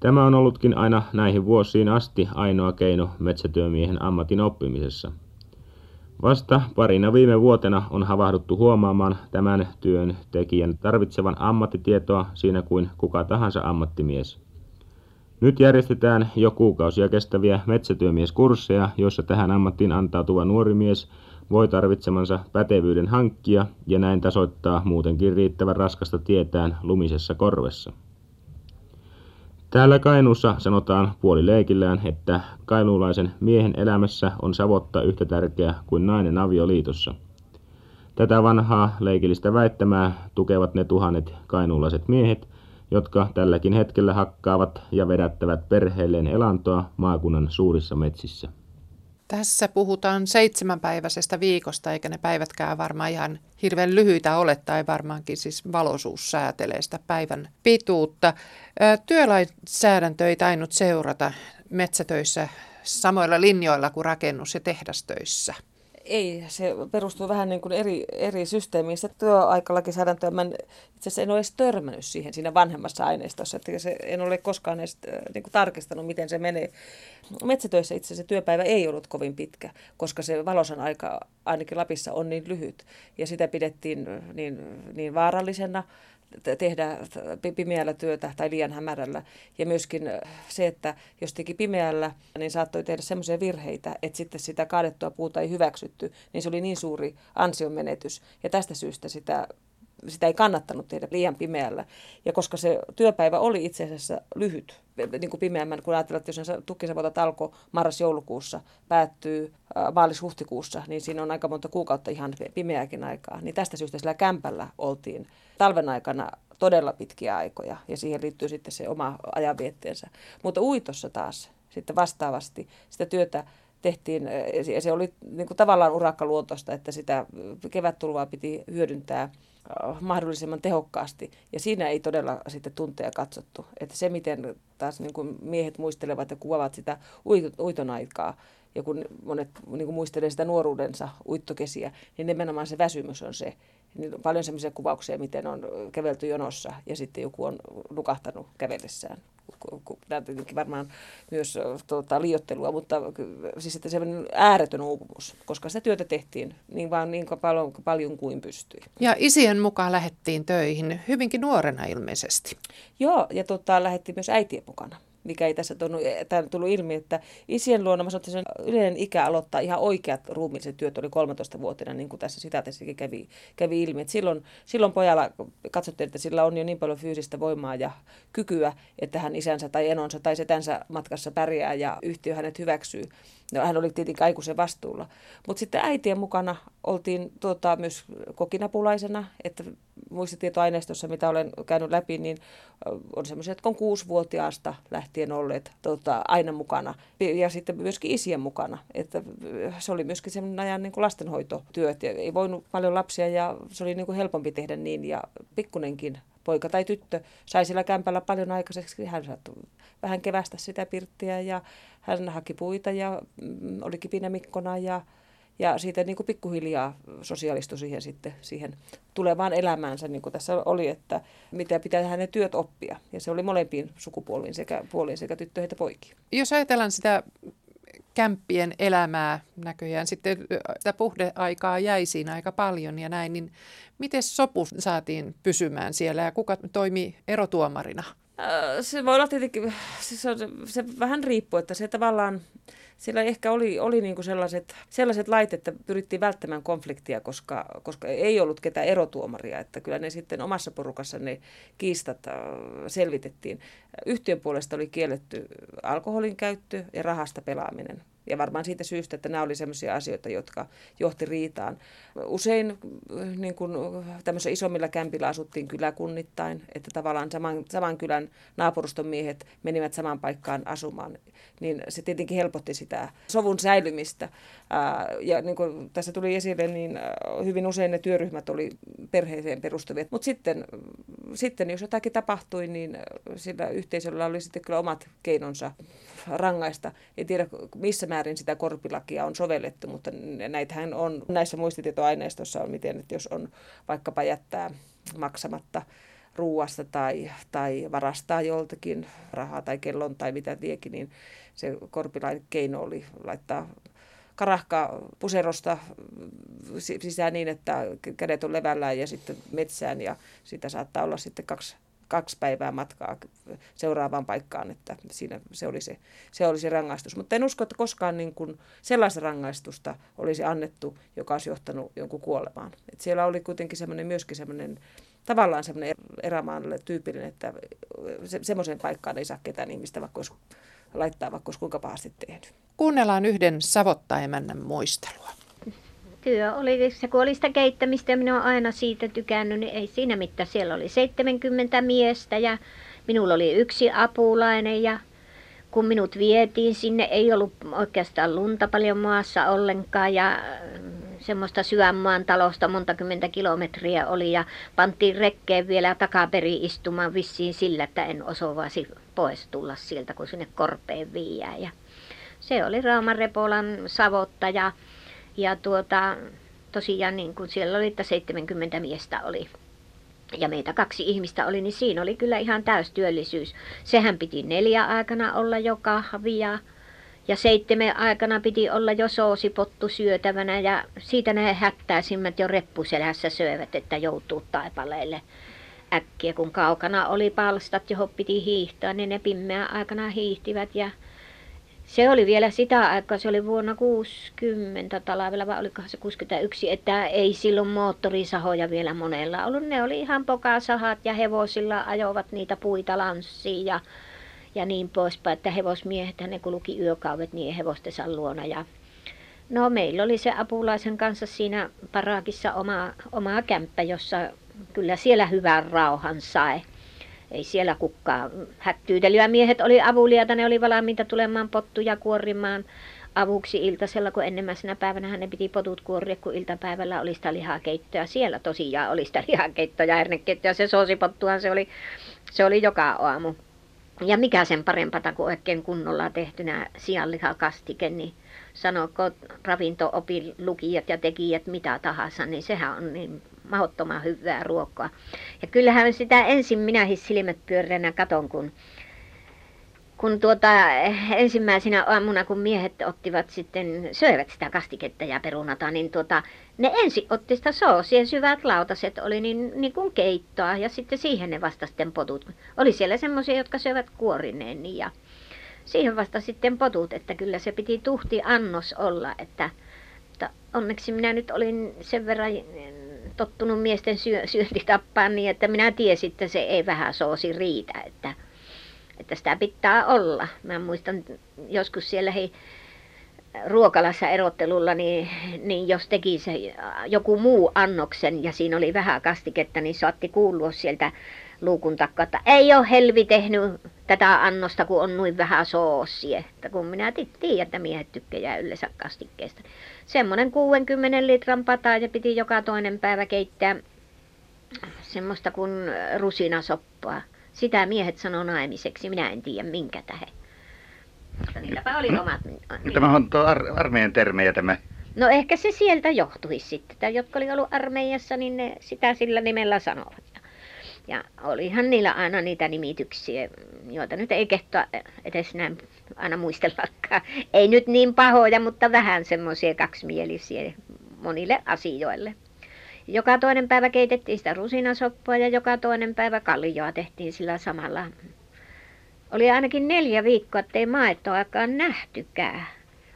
Tämä on ollutkin aina näihin vuosiin asti ainoa keino metsätyömiehen ammatin oppimisessa. Vasta parina viime vuotena on havahduttu huomaamaan tämän työn tekijän tarvitsevan ammattitietoa siinä kuin kuka tahansa ammattimies. Nyt järjestetään jo kuukausia kestäviä metsätyömieskursseja, joissa tähän ammattiin antautuva nuori mies voi tarvitsemansa pätevyyden hankkia ja näin tasoittaa muutenkin riittävän raskasta tietään lumisessa korvessa. Täällä Kainuussa sanotaan puolileikillään, että kainuulaisen miehen elämässä on savotta yhtä tärkeä kuin nainen avioliitossa. Tätä vanhaa leikillistä väittämää tukevat ne tuhannet kainuulaiset miehet, jotka tälläkin hetkellä hakkaavat ja vedättävät perheelleen elantoa maakunnan suurissa metsissä. Tässä puhutaan seitsemänpäiväisestä viikosta, eikä ne päivätkään varmaan ihan hirveän lyhyitä ole, tai varmaankin siis valoisuus säätelee sitä päivän pituutta. Työlainsäädäntö ei tainnut seurata metsätöissä samoilla linjoilla kuin rakennus- ja tehdastöissä. Ei, se perustuu vähän niin kuin eri, eri systeemiin. Se työaikalakisäädäntöä, mä en, itse asiassa en ole edes törmännyt siihen siinä vanhemmassa aineistossa. Että se, en ole koskaan edes niin kuin tarkistanut, miten se menee. Metsätöissä itse asiassa työpäivä ei ollut kovin pitkä, koska se valosan aika ainakin Lapissa on niin lyhyt. Ja sitä pidettiin niin, niin vaarallisena tehdä pimeällä työtä tai liian hämärällä. Ja myöskin se, että jos teki pimeällä, niin saattoi tehdä semmoisia virheitä, että sitten sitä kaadettua puuta ei hyväksytty, niin se oli niin suuri ansionmenetys. Ja tästä syystä sitä sitä ei kannattanut tehdä liian pimeällä. Ja koska se työpäivä oli itse asiassa lyhyt, niin kuin pimeämmän, kun ajatellaan, että jos tukkisavotat alkoi marras-joulukuussa, päättyy maalis-huhtikuussa, niin siinä on aika monta kuukautta ihan pimeääkin aikaa. Niin tästä syystä sillä kämpällä oltiin talven aikana todella pitkiä aikoja, ja siihen liittyy sitten se oma ajanvietteensä. Mutta uitossa taas sitten vastaavasti sitä työtä tehtiin, ja se oli niin kuin tavallaan urakkaluontoista, että sitä kevättulvaa piti hyödyntää mahdollisimman tehokkaasti. Ja siinä ei todella sitten tunteja katsottu. Että se, miten taas niin kuin miehet muistelevat ja kuvaavat sitä uiton aikaa, ja kun monet niin kuin muistelee sitä nuoruudensa uittokesiä, niin nimenomaan se väsymys on se. Niin on paljon sellaisia kuvauksia, miten on kävelty jonossa ja sitten joku on nukahtanut kävellessään varmaan myös tuota, liiottelua, mutta siis että semmoinen ääretön uupumus, koska sitä työtä tehtiin niin vaan niin paljon, paljon kuin pystyi. Ja isien mukaan lähettiin töihin hyvinkin nuorena ilmeisesti. Joo, ja tota, lähettiin myös äitien mukana mikä ei tässä tullut, tullut ilmi, että isien luona, mä sanoin, yleinen ikä aloittaa ihan oikeat ruumiilliset työt oli 13-vuotiaana, niin kuin tässä sitaatissakin kävi, kävi ilmi. Että silloin, silloin pojalla katsottiin, että sillä on jo niin paljon fyysistä voimaa ja kykyä, että hän isänsä tai enonsa tai setänsä matkassa pärjää ja yhtiö hänet hyväksyy. No, hän oli tietenkin aikuisen vastuulla. Mutta sitten äitien mukana oltiin tuota, myös kokinapulaisena, että muistitietoaineistossa, mitä olen käynyt läpi, niin on semmoisia, jotka on kuusivuotiaasta lähtien olleet tota, aina mukana. Ja sitten myöskin isien mukana. Että se oli myöskin semmoinen ajan niin kuin lastenhoitotyöt. Ja ei voinut paljon lapsia ja se oli niin kuin helpompi tehdä niin. Ja pikkunenkin poika tai tyttö sai sillä kämpällä paljon aikaiseksi. Hän saattoi vähän kevästä sitä pirttiä ja hän haki puita ja mm, oli kipinä mikkona ja ja siitä niin kuin pikkuhiljaa sosiaalistui siihen sitten siihen tulevaan elämäänsä, niin kuin tässä oli, että mitä pitää hänen työt oppia. Ja se oli molempiin sukupuoliin sekä puoliin sekä tyttöihin että poikiin. Jos ajatellaan sitä kämppien elämää näköjään, sitten sitä puhdeaikaa jäi siinä aika paljon ja näin, niin miten sopu saatiin pysymään siellä ja kuka toimi erotuomarina? Se voi olla tietenkin, se, se, se vähän riippuu, että se tavallaan siellä ehkä oli, oli niin kuin sellaiset, sellaiset lait, että pyrittiin välttämään konfliktia, koska, koska ei ollut ketään erotuomaria. Että kyllä ne sitten omassa porukassa ne kiistat äh, selvitettiin. Yhtiön puolesta oli kielletty alkoholin käyttö ja rahasta pelaaminen. Ja varmaan siitä syystä, että nämä oli sellaisia asioita, jotka johti riitaan. Usein niin kuin, tämmöisillä isommilla kämpillä asuttiin kyläkunnittain, että tavallaan saman, saman kylän naapuruston miehet menivät samaan paikkaan asumaan. Niin se tietenkin helpotti sitä sovun säilymistä. Ja niin kuin tässä tuli esille, niin hyvin usein ne työryhmät oli perheeseen perustuvia. Mutta sitten, sitten, jos jotakin tapahtui, niin sillä yhteisöllä oli sitten kyllä omat keinonsa rangaista. En tiedä, missä määrin sitä korpilakia on sovellettu, mutta näitähän on näissä muistitietoaineistossa on miten, että jos on vaikkapa jättää maksamatta ruuasta tai, tai varastaa joltakin rahaa tai kellon tai mitä tiekin, niin se korpilain keino oli laittaa karahka puserosta sisään niin, että kädet on levällään ja sitten metsään ja sitä saattaa olla sitten kaksi kaksi päivää matkaa seuraavaan paikkaan, että siinä se oli se, se, oli se rangaistus. Mutta en usko, että koskaan niin kuin sellaista rangaistusta olisi annettu, joka olisi johtanut jonkun kuolemaan. Et siellä oli kuitenkin semmoinen, myöskin semmoinen tavallaan semmoinen erämaanille tyypillinen, että se, semmoiseen paikkaan ei saa ketään ihmistä vaikka olisi, laittaa, vaikka olisi kuinka pahasti tehnyt. Kuunnellaan yhden savottaemännän muistelua työ oli, se kun oli sitä keittämistä ja minä olen aina siitä tykännyt, niin ei siinä mitään. Siellä oli 70 miestä ja minulla oli yksi apulainen ja kun minut vietiin sinne, ei ollut oikeastaan lunta paljon maassa ollenkaan ja semmoista sydänmaan talosta monta kymmentä kilometriä oli ja pantiin rekkeen vielä takaperi istumaan vissiin sillä, että en osovasi pois tulla sieltä, kun sinne korpeen viiää. Ja se oli Rauman Repolan savotta ja, tuota, tosiaan niin kuin siellä oli, että 70 miestä oli ja meitä kaksi ihmistä oli, niin siinä oli kyllä ihan täystyöllisyys. Sehän piti neljä aikana olla jo kahvia ja seitsemän aikana piti olla jo soosipottu syötävänä ja siitä ne hättäisimmät jo reppuselässä söivät, että joutuu taipaleelle äkkiä. Kun kaukana oli palstat, johon piti hiihtää, niin ne pimeän aikana hiihtivät ja se oli vielä sitä aikaa, se oli vuonna 60 talvella vai olikohan se 61, että ei silloin moottorisahoja vielä monella ollut. Ne oli ihan pokasahat ja hevosilla ajoivat niitä puita lanssiin ja, ja niin poispäin, että hevosmiehet ne kulki yökauvet niin hevostensa luona. Ja, no meillä oli se apulaisen kanssa siinä parakissa oma, oma kämppä, jossa kyllä siellä hyvän rauhan sai ei siellä kukaan. Miehet oli avuliaita, ne oli valmiita tulemaan pottuja kuorimaan avuksi iltasella, kun päivänä ne piti potut kuoria, kun iltapäivällä oli sitä lihakeittoa. Siellä tosiaan oli sitä lihakeittoa ja hernekeittoa. Se soosipottuhan se oli, se oli joka aamu. Ja mikä sen parempata kuin oikein kunnolla tehtynä sianlihakastike, niin sanoiko ravinto-opin lukijat ja tekijät mitä tahansa, niin sehän on niin mahdottoman hyvää ruokaa. Ja kyllähän sitä ensin minäkin silmät pyöreänä katon, kun, kun tuota, ensimmäisenä aamuna, kun miehet ottivat sitten, söivät sitä kastiketta ja perunata, niin tuota, ne ensin otti sitä soosia, syvät lautaset oli niin, niin kuin keittoa ja sitten siihen ne vasta sitten potut. Oli siellä semmoisia, jotka söivät kuorineen niin ja siihen vasta sitten potut, että kyllä se piti tuhti annos olla, että, että onneksi minä nyt olin sen verran tottunut miesten syö, syöntitappaan niin, että minä tiesin, että se ei vähän soosi riitä, että, että sitä pitää olla. Mä muistan joskus siellä hei, ruokalassa erottelulla, niin, niin jos teki se joku muu annoksen ja siinä oli vähän kastiketta, niin saatti kuulua sieltä luukun takaa, että ei ole helvi tehnyt tätä annosta, kun on noin vähän soosia. Että kun minä tiedän, että miehet tykkää yleensä kastikkeesta. Semmoinen 60 litran pata ja piti joka toinen päivä keittää semmoista kuin rusinasoppaa. Sitä miehet sanoi naimiseksi, minä en tiedä minkä tähden. Mutta niilläpä oli omat Tämä on tuo ar- armeijan termejä tämä. No ehkä se sieltä johtuisi sitten. Tai jotka oli ollut armeijassa, niin ne sitä sillä nimellä sanovat. Ja olihan niillä aina niitä nimityksiä, joita nyt ei kehtoa edes näin aina muistellakaan. Ei nyt niin pahoja, mutta vähän semmoisia kaksimielisiä monille asioille. Joka toinen päivä keitettiin sitä rusinasoppaa ja joka toinen päivä kaljoa tehtiin sillä samalla. Oli ainakin neljä viikkoa, ettei maitoakaan nähtykään.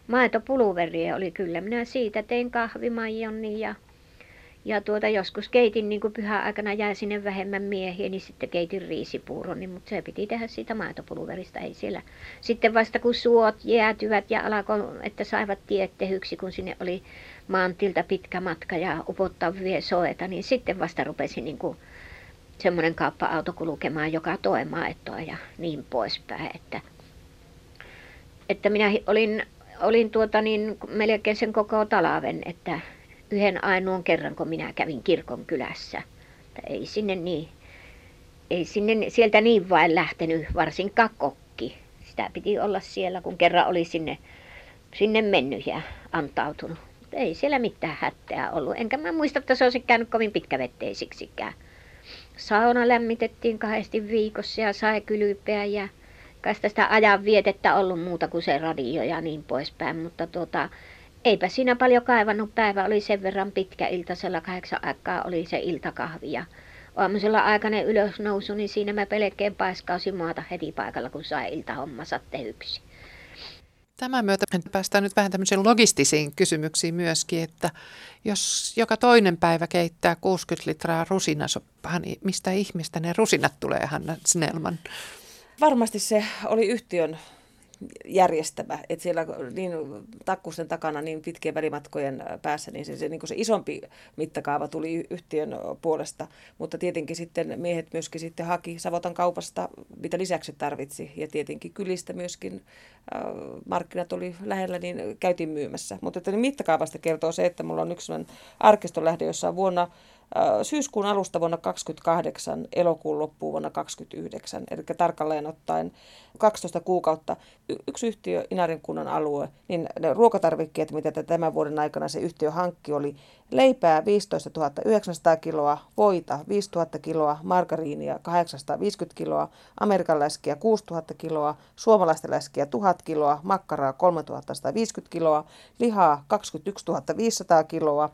Maitopuluveria oli kyllä. Minä siitä tein kahvimaijon ja ja tuota joskus keitin niin kuin pyhäaikana jäi sinne vähemmän miehiä, niin sitten keitin riisipuuron, niin, mutta se piti tehdä siitä maitopulverista, ei siellä. Sitten vasta kun suot jäätyvät ja alkoi, että saivat tiettehyksi, kun sinne oli maantilta pitkä matka ja upottavia soeta, niin sitten vasta rupesi niin kuin semmoinen kauppa-auto kulkemaan joka toe maitoa ja niin poispäin, että, että minä olin, olin tuota niin melkein sen koko talaven, että yhden ainoan kerran, kun minä kävin kirkon kylässä. Ei sinne niin, ei sinne sieltä niin vain lähtenyt, varsinkaan kokki. Sitä piti olla siellä, kun kerran oli sinne, sinne mennyt ja antautunut. Mutta ei siellä mitään hätää ollut. Enkä mä muista, että se olisi käynyt kovin pitkävetteisiksikään. Sauna lämmitettiin kahdesti viikossa ja sai kylpeä ja kai sitä ajan vietettä ollut muuta kuin se radio ja niin poispäin. Mutta tuota, eipä siinä paljon kaivannut. Päivä oli sen verran pitkä iltasella, kahdeksan aikaa oli se iltakahvi ja aamusella aikainen ylösnousu, niin siinä mä pelkkään paiskausin maata heti paikalla, kun sai iltahommansa tehyksi. Tämän myötä päästään nyt vähän tämmöisiin logistisiin kysymyksiin myöskin, että jos joka toinen päivä keittää 60 litraa rusinasoppaa, niin mistä ihmistä ne rusinat tulee, Hanna Snellman? Varmasti se oli yhtiön järjestämä. Että siellä niin takkusten takana niin pitkien välimatkojen päässä, niin se, se, niin se isompi mittakaava tuli yhtiön puolesta. Mutta tietenkin sitten miehet myöskin sitten haki Savotan kaupasta, mitä lisäksi tarvitsi. Ja tietenkin kylistä myöskin äh, markkinat oli lähellä, niin käytiin myymässä. Mutta että niin mittakaavasta kertoo se, että mulla on yksi arkistolähde, jossa on vuonna syyskuun alusta vuonna 28, elokuun loppuun vuonna 29, eli tarkalleen ottaen 12 kuukautta. Yksi yhtiö Inarin kunnan alue, niin ne ruokatarvikkeet, mitä tämän vuoden aikana se yhtiö hankki, oli leipää 15 900 kiloa, voita 5 000 kiloa, margariinia 850 kiloa, amerikan läskiä 6 000 kiloa, suomalaista läskiä 1000 kiloa, makkaraa 3150 kiloa, lihaa 21 500 kiloa,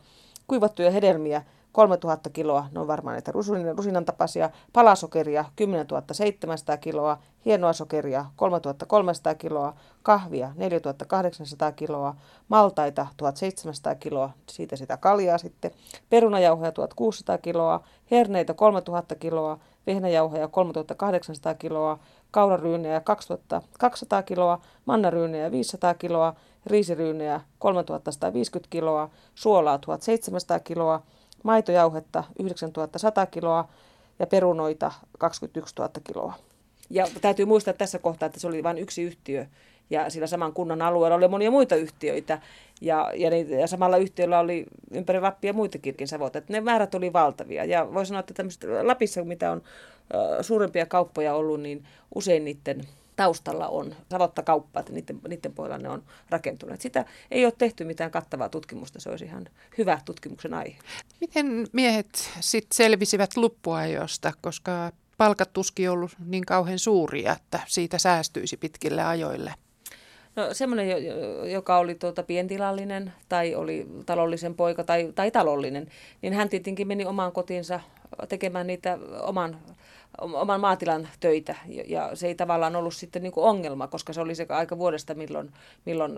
kuivattuja hedelmiä 3000 kiloa, ne on varmaan näitä rusinan, rusinan tapaisia, palasokeria 10 700 kiloa, hienoa sokeria 3300 kiloa, kahvia 4800 kiloa, maltaita 1700 kiloa, siitä sitä kaljaa sitten, perunajauhoja 1600 kiloa, herneitä 3000 kiloa, vehnäjauhoja 3800 kiloa, kauraryynejä 2200 kiloa, mannaryynejä 500 kiloa, riisiryynejä 3150 kiloa, suolaa 1700 kiloa, maitojauhetta 9100 kiloa ja perunoita 21 000 kiloa. Ja täytyy muistaa tässä kohtaa, että se oli vain yksi yhtiö ja sillä saman kunnan alueella oli monia muita yhtiöitä ja, ja, niitä, ja samalla yhtiöllä oli ympäri Lappia muitakin savoita. Ne määrät oli valtavia ja voi sanoa, että Lapissa, mitä on suurempia kauppoja ollut, niin usein niiden taustalla on savottakauppa, että niiden, niiden pohjalla ne on rakentuneet. Sitä ei ole tehty mitään kattavaa tutkimusta, se olisi ihan hyvä tutkimuksen aihe. Miten miehet sitten selvisivät luppuajosta, koska palkat tuskin ollut niin kauhean suuria, että siitä säästyisi pitkille ajoille? No semmoinen, joka oli tuota pientilallinen tai oli talollisen poika tai, tai talollinen, niin hän tietenkin meni omaan kotiinsa tekemään niitä oman oman maatilan töitä ja se ei tavallaan ollut sitten niin kuin ongelma, koska se oli se aika vuodesta, milloin, milloin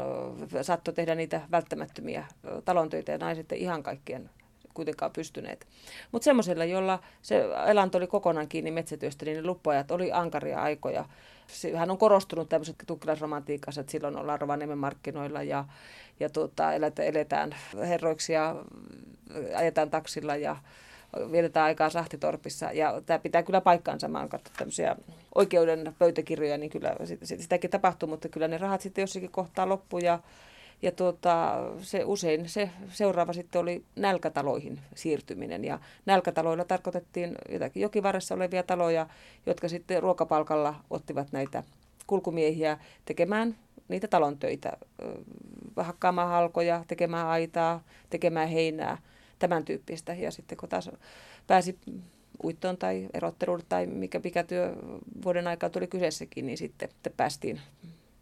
saattoi tehdä niitä välttämättömiä talontöitä ja naiset ihan kaikkien kuitenkaan pystyneet. Mutta semmoisella, jolla se elanto oli kokonaan kiinni metsätyöstä, niin ne oli ankaria aikoja. Hän on korostunut tämmöiset tukkilaisromantiikassa, että silloin ollaan Rovaniemen markkinoilla ja, ja tuota, eletään herroiksi ja ajetaan taksilla ja vietetään aikaa sahtitorpissa. Ja tämä pitää kyllä paikkaansa. Mä oon tämmöisiä oikeuden pöytäkirjoja, niin kyllä sitäkin tapahtuu, mutta kyllä ne rahat sitten jossakin kohtaa loppu ja ja tuota, se usein se seuraava sitten oli nälkätaloihin siirtyminen. Ja nälkätaloilla tarkoitettiin jotakin jokivarressa olevia taloja, jotka sitten ruokapalkalla ottivat näitä kulkumiehiä tekemään niitä talon töitä, hakkaamaan halkoja, tekemään aitaa, tekemään heinää tämän tyyppistä. Ja sitten kun taas pääsi uittoon tai erottelulle tai mikä, mikä työ vuoden aikaa tuli kyseessäkin, niin sitten päästiin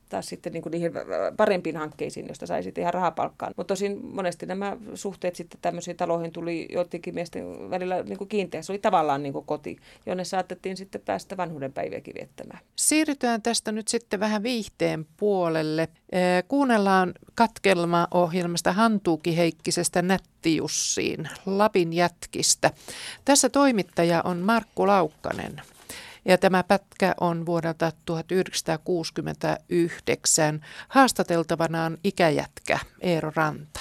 taas sitten niin kuin niihin parempiin hankkeisiin, joista sai sitten ihan rahapalkkaan. Mutta tosin monesti nämä suhteet sitten tämmöisiin taloihin tuli joidenkin miesten välillä niin kuin kiinteä. Se oli tavallaan niin kuin koti, jonne saatettiin sitten päästä vanhuudenpäiviäkin viettämään. Siirrytään tästä nyt sitten vähän viihteen puolelle. Kuunnellaan katkelma-ohjelmasta Hantuuki Heikkisestä Nättijussiin Lapin jätkistä. Tässä toimittaja on Markku Laukkanen. Ja tämä pätkä on vuodelta 1969. Haastateltavana on ikäjätkä Eero Ranta.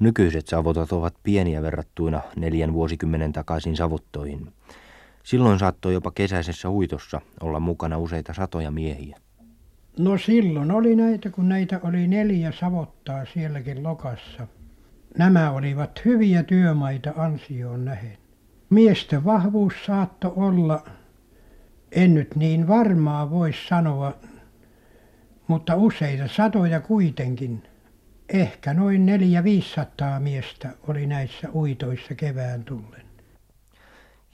Nykyiset savotat ovat pieniä verrattuina neljän vuosikymmenen takaisin savuttoihin. Silloin saattoi jopa kesäisessä huitossa olla mukana useita satoja miehiä. No silloin oli näitä, kun näitä oli neljä savottaa sielläkin lokassa. Nämä olivat hyviä työmaita ansioon nähen. Miesten vahvuus saattoi olla en nyt niin varmaa voi sanoa mutta useita satoja kuitenkin ehkä noin neljä viisisataa miestä oli näissä uitoissa kevään tullen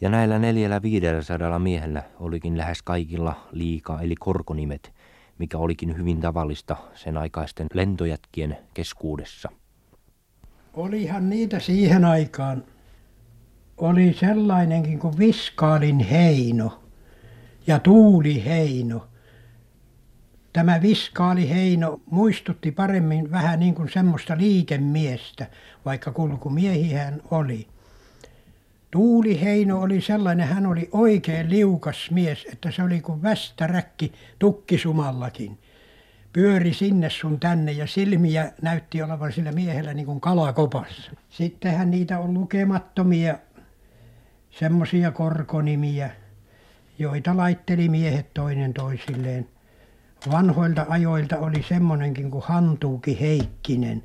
ja näillä neljällä viidelläsadalla miehellä olikin lähes kaikilla liika eli korkonimet, mikä olikin hyvin tavallista sen aikaisten lentojätkien keskuudessa. Olihan niitä siihen aikaan. Oli sellainenkin kuin Viskaalin Heino ja Tuuli Heino. Tämä Viskaali Heino muistutti paremmin vähän niin kuin semmoista liikemiestä, vaikka kulkumiehiä hän oli. Tuuli Heino oli sellainen, hän oli oikein liukas mies, että se oli kuin västäräkki tukkisumallakin. Pyöri sinne sun tänne ja silmiä näytti olevan sillä miehellä niin kuin kalakopassa. Sittenhän niitä on lukemattomia semmoisia korkonimiä, joita laitteli miehet toinen toisilleen. Vanhoilta ajoilta oli semmoinenkin kuin Hantuuki Heikkinen.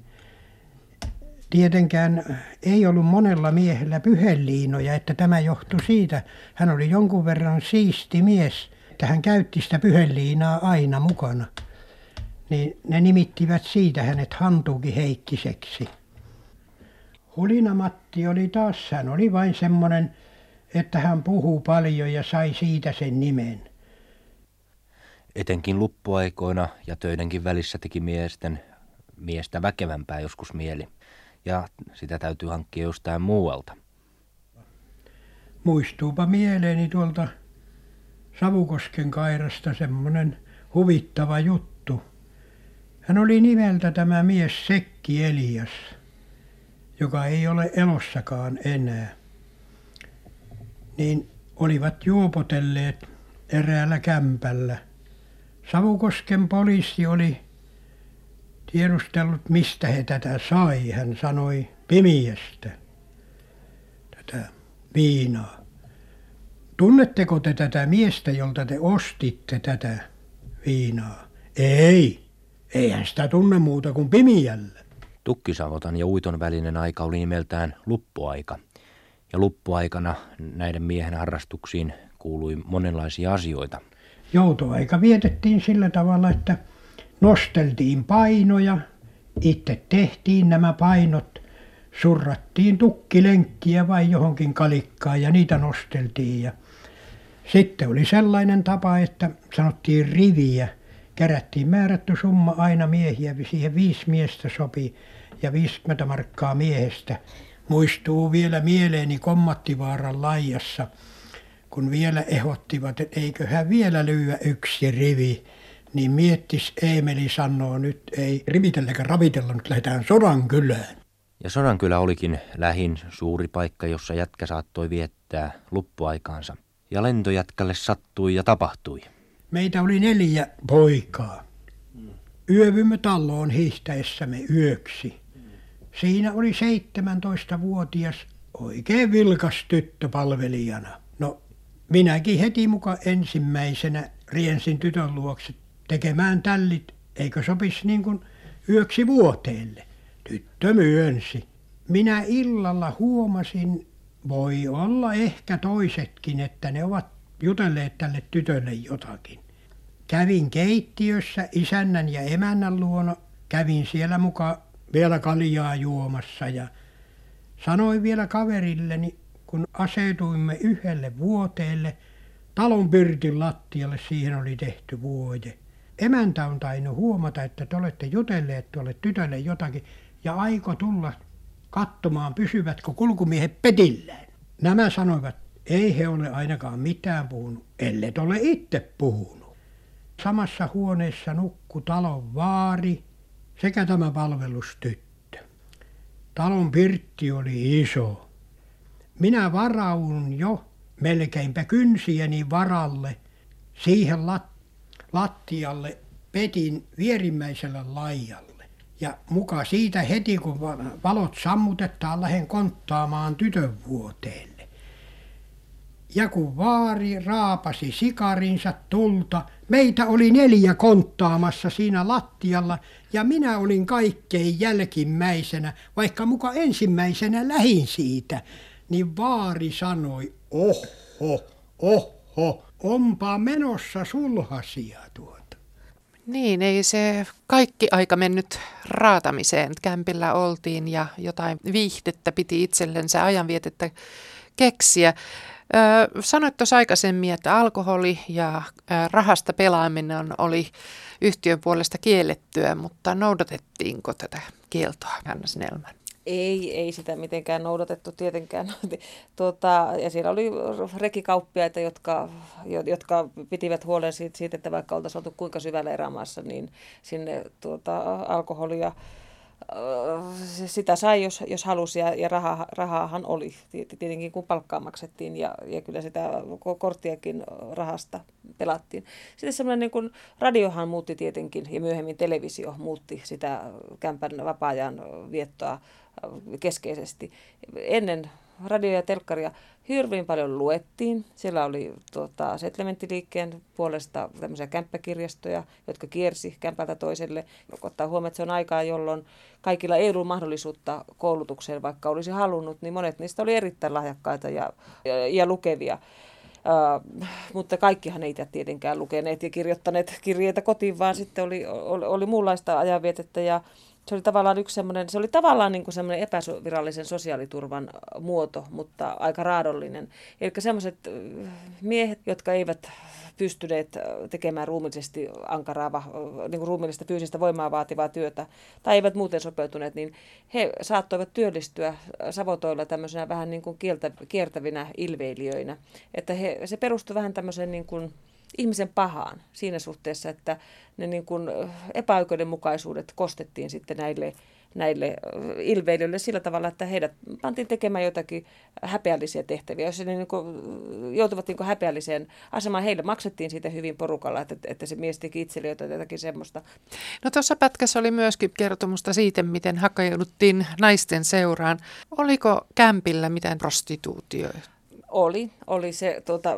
Tietenkään ei ollut monella miehellä pyheliinoja, että tämä johtui siitä. Hän oli jonkun verran siisti mies, että hän käytti sitä pyheliinaa aina mukana. Niin ne nimittivät siitä hänet Hantuuki Heikkiseksi. Hulina Matti oli taas, hän oli vain semmoinen, että hän puhuu paljon ja sai siitä sen nimen. Etenkin luppuaikoina ja töidenkin välissä teki miesten miestä väkevämpää joskus mieli. Ja sitä täytyy hankkia jostain muualta. Muistuupa mieleeni tuolta Savukosken kairasta semmoinen huvittava juttu. Hän oli nimeltä tämä mies Sekki Elias, joka ei ole elossakaan enää. Niin olivat juopotelleet eräällä kämpällä – Savukosken poliisi oli tiedustellut mistä he tätä sai. Hän sanoi Pimiästä tätä viinaa. Tunnetteko te tätä miestä, jolta te ostitte tätä viinaa? Ei, eihän sitä tunne muuta kuin Pimiällä. Tukkisavotan ja uiton välinen aika oli nimeltään luppuaika. Ja luppuaikana näiden miehen harrastuksiin kuului monenlaisia asioita – joutoaika vietettiin sillä tavalla että nosteltiin painoja itse tehtiin nämä painot surrattiin tukkilenkkiä vain johonkin kalikkaan ja niitä nosteltiin. Ja sitten oli sellainen tapa että sanottiin riviä. Kerättiin määrätty summa aina miehiä. Siihen viisi miestä sopi ja viisikymmentä markkaa miehestä muistuu vielä mieleeni Kommattivaaran laijassa kun vielä ehdottivat että eiköhän vielä lyödä yksi rivi niin miettis Eemeli sanoo nyt ei rivitellä eikä ravitella nyt lähdetään Sodankylään ja Sodankylä olikin lähin suuri paikka, jossa jätkä saattoi viettää luppuaikaansa. Ja lentojätkälle sattui ja tapahtui. Meitä oli neljä poikaa. Yövymme taloon hiihtäessämme yöksi. Siinä oli 17-vuotias oikein vilkas tyttö palvelijana. No minäkin heti muka ensimmäisenä riensin tytön luokse tekemään tällit, eikö sopisi niin kuin yöksi vuoteelle. Tyttö myönsi. Minä illalla huomasin, voi olla ehkä toisetkin, että ne ovat jutelleet tälle tytölle jotakin. Kävin keittiössä isännän ja emännän luona, kävin siellä muka vielä kaljaa juomassa ja sanoin vielä kaverilleni, kun asetuimme yhdelle vuoteelle, talon pirtin lattialle siihen oli tehty vuoje. Emäntä on tainnut huomata, että te olette jutelleet tuolle tytölle jotakin ja aiko tulla katsomaan, pysyvätkö kulkumiehet petillään. Nämä sanoivat, ei he ole ainakaan mitään puhunut, ellet ole itse puhunut. Samassa huoneessa nukku talon vaari sekä tämä palvelustyttö. Talon pirtti oli iso. Minä varaudun jo melkeinpä kynsieni varalle. Siihen lattialle petin vierimmäiselle laidalle ja muka siitä heti kun valot sammutetaan lähden konttaamaan tytön vuoteelle ja kun vaari raapasi sikarinsa tulta meitä oli neljä konttaamassa siinä lattialla ja minä olin kaikkein jälkimmäisenä vaikka muka ensimmäisenä lähin siitä niin vaari sanoi ohho ohho onpa menossa sulhasia tuota niin, ei se kaikki aika mennyt raatamiseen. Kämpillä oltiin ja jotain viihdettä piti itsellensä ajanvietettä keksiä. Sanoit tuossa aikaisemmin, että alkoholi ja rahasta pelaaminen oli yhtiön puolesta kiellettyä, mutta noudatettiinko tätä kieltoa, Hanna Snellman? Ei, ei sitä mitenkään noudatettu tietenkään. tuota, ja siellä oli rekikauppiaita, jotka, jotka pitivät huolen siitä, siitä, että vaikka oltaisiin oltu kuinka syvällä erämaassa, niin sinne tuota, alkoholia sitä sai, jos, jos halusi, ja, ja raha, rahaahan oli, tietenkin kun palkkaa maksettiin, ja, ja kyllä sitä korttiakin rahasta pelattiin. Sitten semmoinen niin radiohan muutti tietenkin, ja myöhemmin televisio muutti sitä kämpän vapaa-ajan viettoa keskeisesti. Ennen radio- ja telkkaria hirveän paljon luettiin. Siellä oli tuota, settlementtiliikkeen puolesta tämmöisiä kämppäkirjastoja, jotka kiersi kämpältä toiselle. Ottaa huomioon, että se on aikaa, jolloin kaikilla ei ollut mahdollisuutta koulutukseen, vaikka olisi halunnut, niin monet niistä oli erittäin lahjakkaita ja, ja, ja lukevia. Uh, mutta kaikkihan ei tietenkään lukeneet ja kirjoittaneet kirjeitä kotiin, vaan sitten oli, oli, oli muunlaista ajanvietettä ja se oli tavallaan yksi semmoinen, se oli tavallaan niin kuin semmoinen epävirallisen sosiaaliturvan muoto, mutta aika raadollinen. Eli semmoiset miehet, jotka eivät pystyneet tekemään ruumillisesti ankaraa, niin kuin ruumillista fyysistä voimaa vaativaa työtä, tai eivät muuten sopeutuneet, niin he saattoivat työllistyä savotoilla tämmöisenä vähän niin kuin kieltä, kiertävinä ilveilijöinä. Että he, se perustui vähän tämmöiseen niin kuin ihmisen pahaan siinä suhteessa, että ne niin kuin epäoikeudenmukaisuudet kostettiin sitten näille, näille ilveilijöille sillä tavalla, että heidät pantiin tekemään jotakin häpeällisiä tehtäviä. Jos ne niin kuin, joutuvat niin kuin häpeälliseen asemaan, heille maksettiin siitä hyvin porukalla, että, että se mies teki itselle jotakin semmoista. No tuossa pätkässä oli myöskin kertomusta siitä, miten hakajouduttiin naisten seuraan. Oliko kämpillä mitään prostituutioita? Oli, oli se, tuota,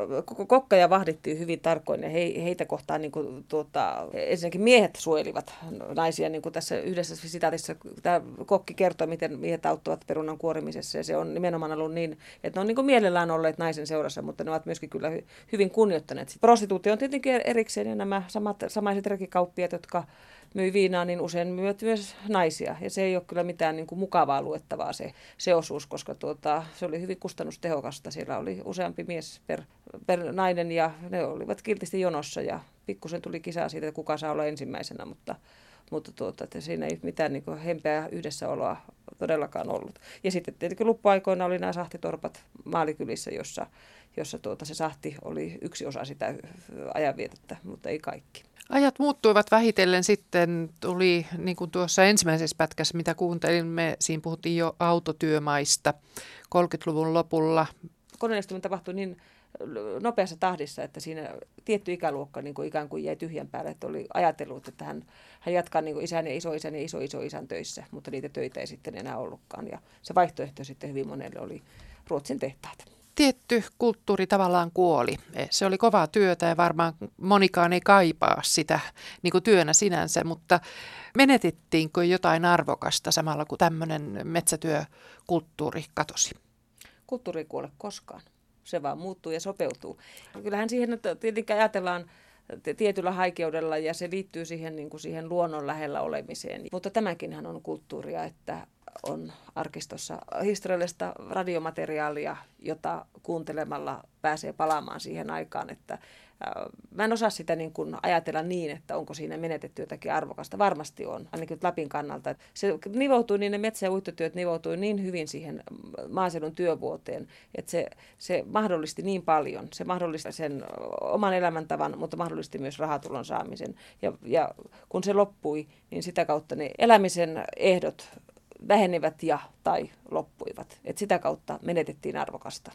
kokkaja vahdittiin hyvin tarkoin ja he, heitä kohtaan niin kuin, tuota, ensinnäkin miehet suojelivat naisia, niin kuin tässä yhdessä sitaatissa tämä kokki kertoo, miten miehet auttavat perunan kuorimisessa ja se on nimenomaan ollut niin, että ne on niin kuin mielellään olleet naisen seurassa, mutta ne ovat myöskin kyllä hy, hyvin kunnioittaneet. Prostituutio on tietenkin erikseen ja nämä samat, samaiset rekikauppiat, jotka myi viinaa, niin usein myyt myös naisia. Ja se ei ole kyllä mitään niin kuin mukavaa luettavaa se, se osuus, koska tuota, se oli hyvin kustannustehokasta. Siellä oli useampi mies per, per nainen ja ne olivat kiltisti jonossa ja pikkusen tuli kisaa siitä, kuka saa olla ensimmäisenä, mutta, mutta tuota, että siinä ei mitään niin hempeää yhdessäoloa todellakaan ollut. Ja sitten tietenkin luppuaikoina oli nämä sahtitorpat maalikylissä, jossa, jossa tuota, se sahti oli yksi osa sitä ajanvietettä, mutta ei kaikki. Ajat muuttuivat vähitellen sitten, tuli niin kuin tuossa ensimmäisessä pätkässä, mitä kuuntelimme, siinä puhuttiin jo autotyömaista 30-luvun lopulla. Koneellistuminen tapahtui niin nopeassa tahdissa, että siinä tietty ikäluokka niin kuin ikään kuin jäi tyhjän päälle, että oli ajatellut, että hän, hän jatkaa niin kuin isän ja isoisän ja iso-iso-isän töissä, mutta niitä töitä ei sitten enää ollutkaan. Ja se vaihtoehto sitten hyvin monelle oli Ruotsin tehtaat tietty kulttuuri tavallaan kuoli. Se oli kovaa työtä ja varmaan monikaan ei kaipaa sitä niin kuin työnä sinänsä, mutta menetettiinkö jotain arvokasta samalla kun tämmöinen metsätyökulttuuri katosi? Kulttuuri ei kuole koskaan. Se vaan muuttuu ja sopeutuu. Kyllähän siihen että tietenkin ajatellaan tietyllä haikeudella ja se liittyy siihen, niin kuin siihen luonnon lähellä olemiseen. Mutta tämäkin on kulttuuria, että on arkistossa historiallista radiomateriaalia, jota kuuntelemalla pääsee palaamaan siihen aikaan, että Mä en osaa sitä niin kuin ajatella niin, että onko siinä menetetty jotakin arvokasta. Varmasti on, ainakin Lapin kannalta. Se nivoutui, niin ne metsä- ja uittotyöt nivoutui niin hyvin siihen maaseudun työvuoteen, että se, se mahdollisti niin paljon. Se mahdollisti sen oman elämäntavan, mutta mahdollisti myös rahatulon saamisen. Ja, ja kun se loppui, niin sitä kautta ne elämisen ehdot vähenivät ja tai loppuivat. Et sitä kautta menetettiin arvokasta.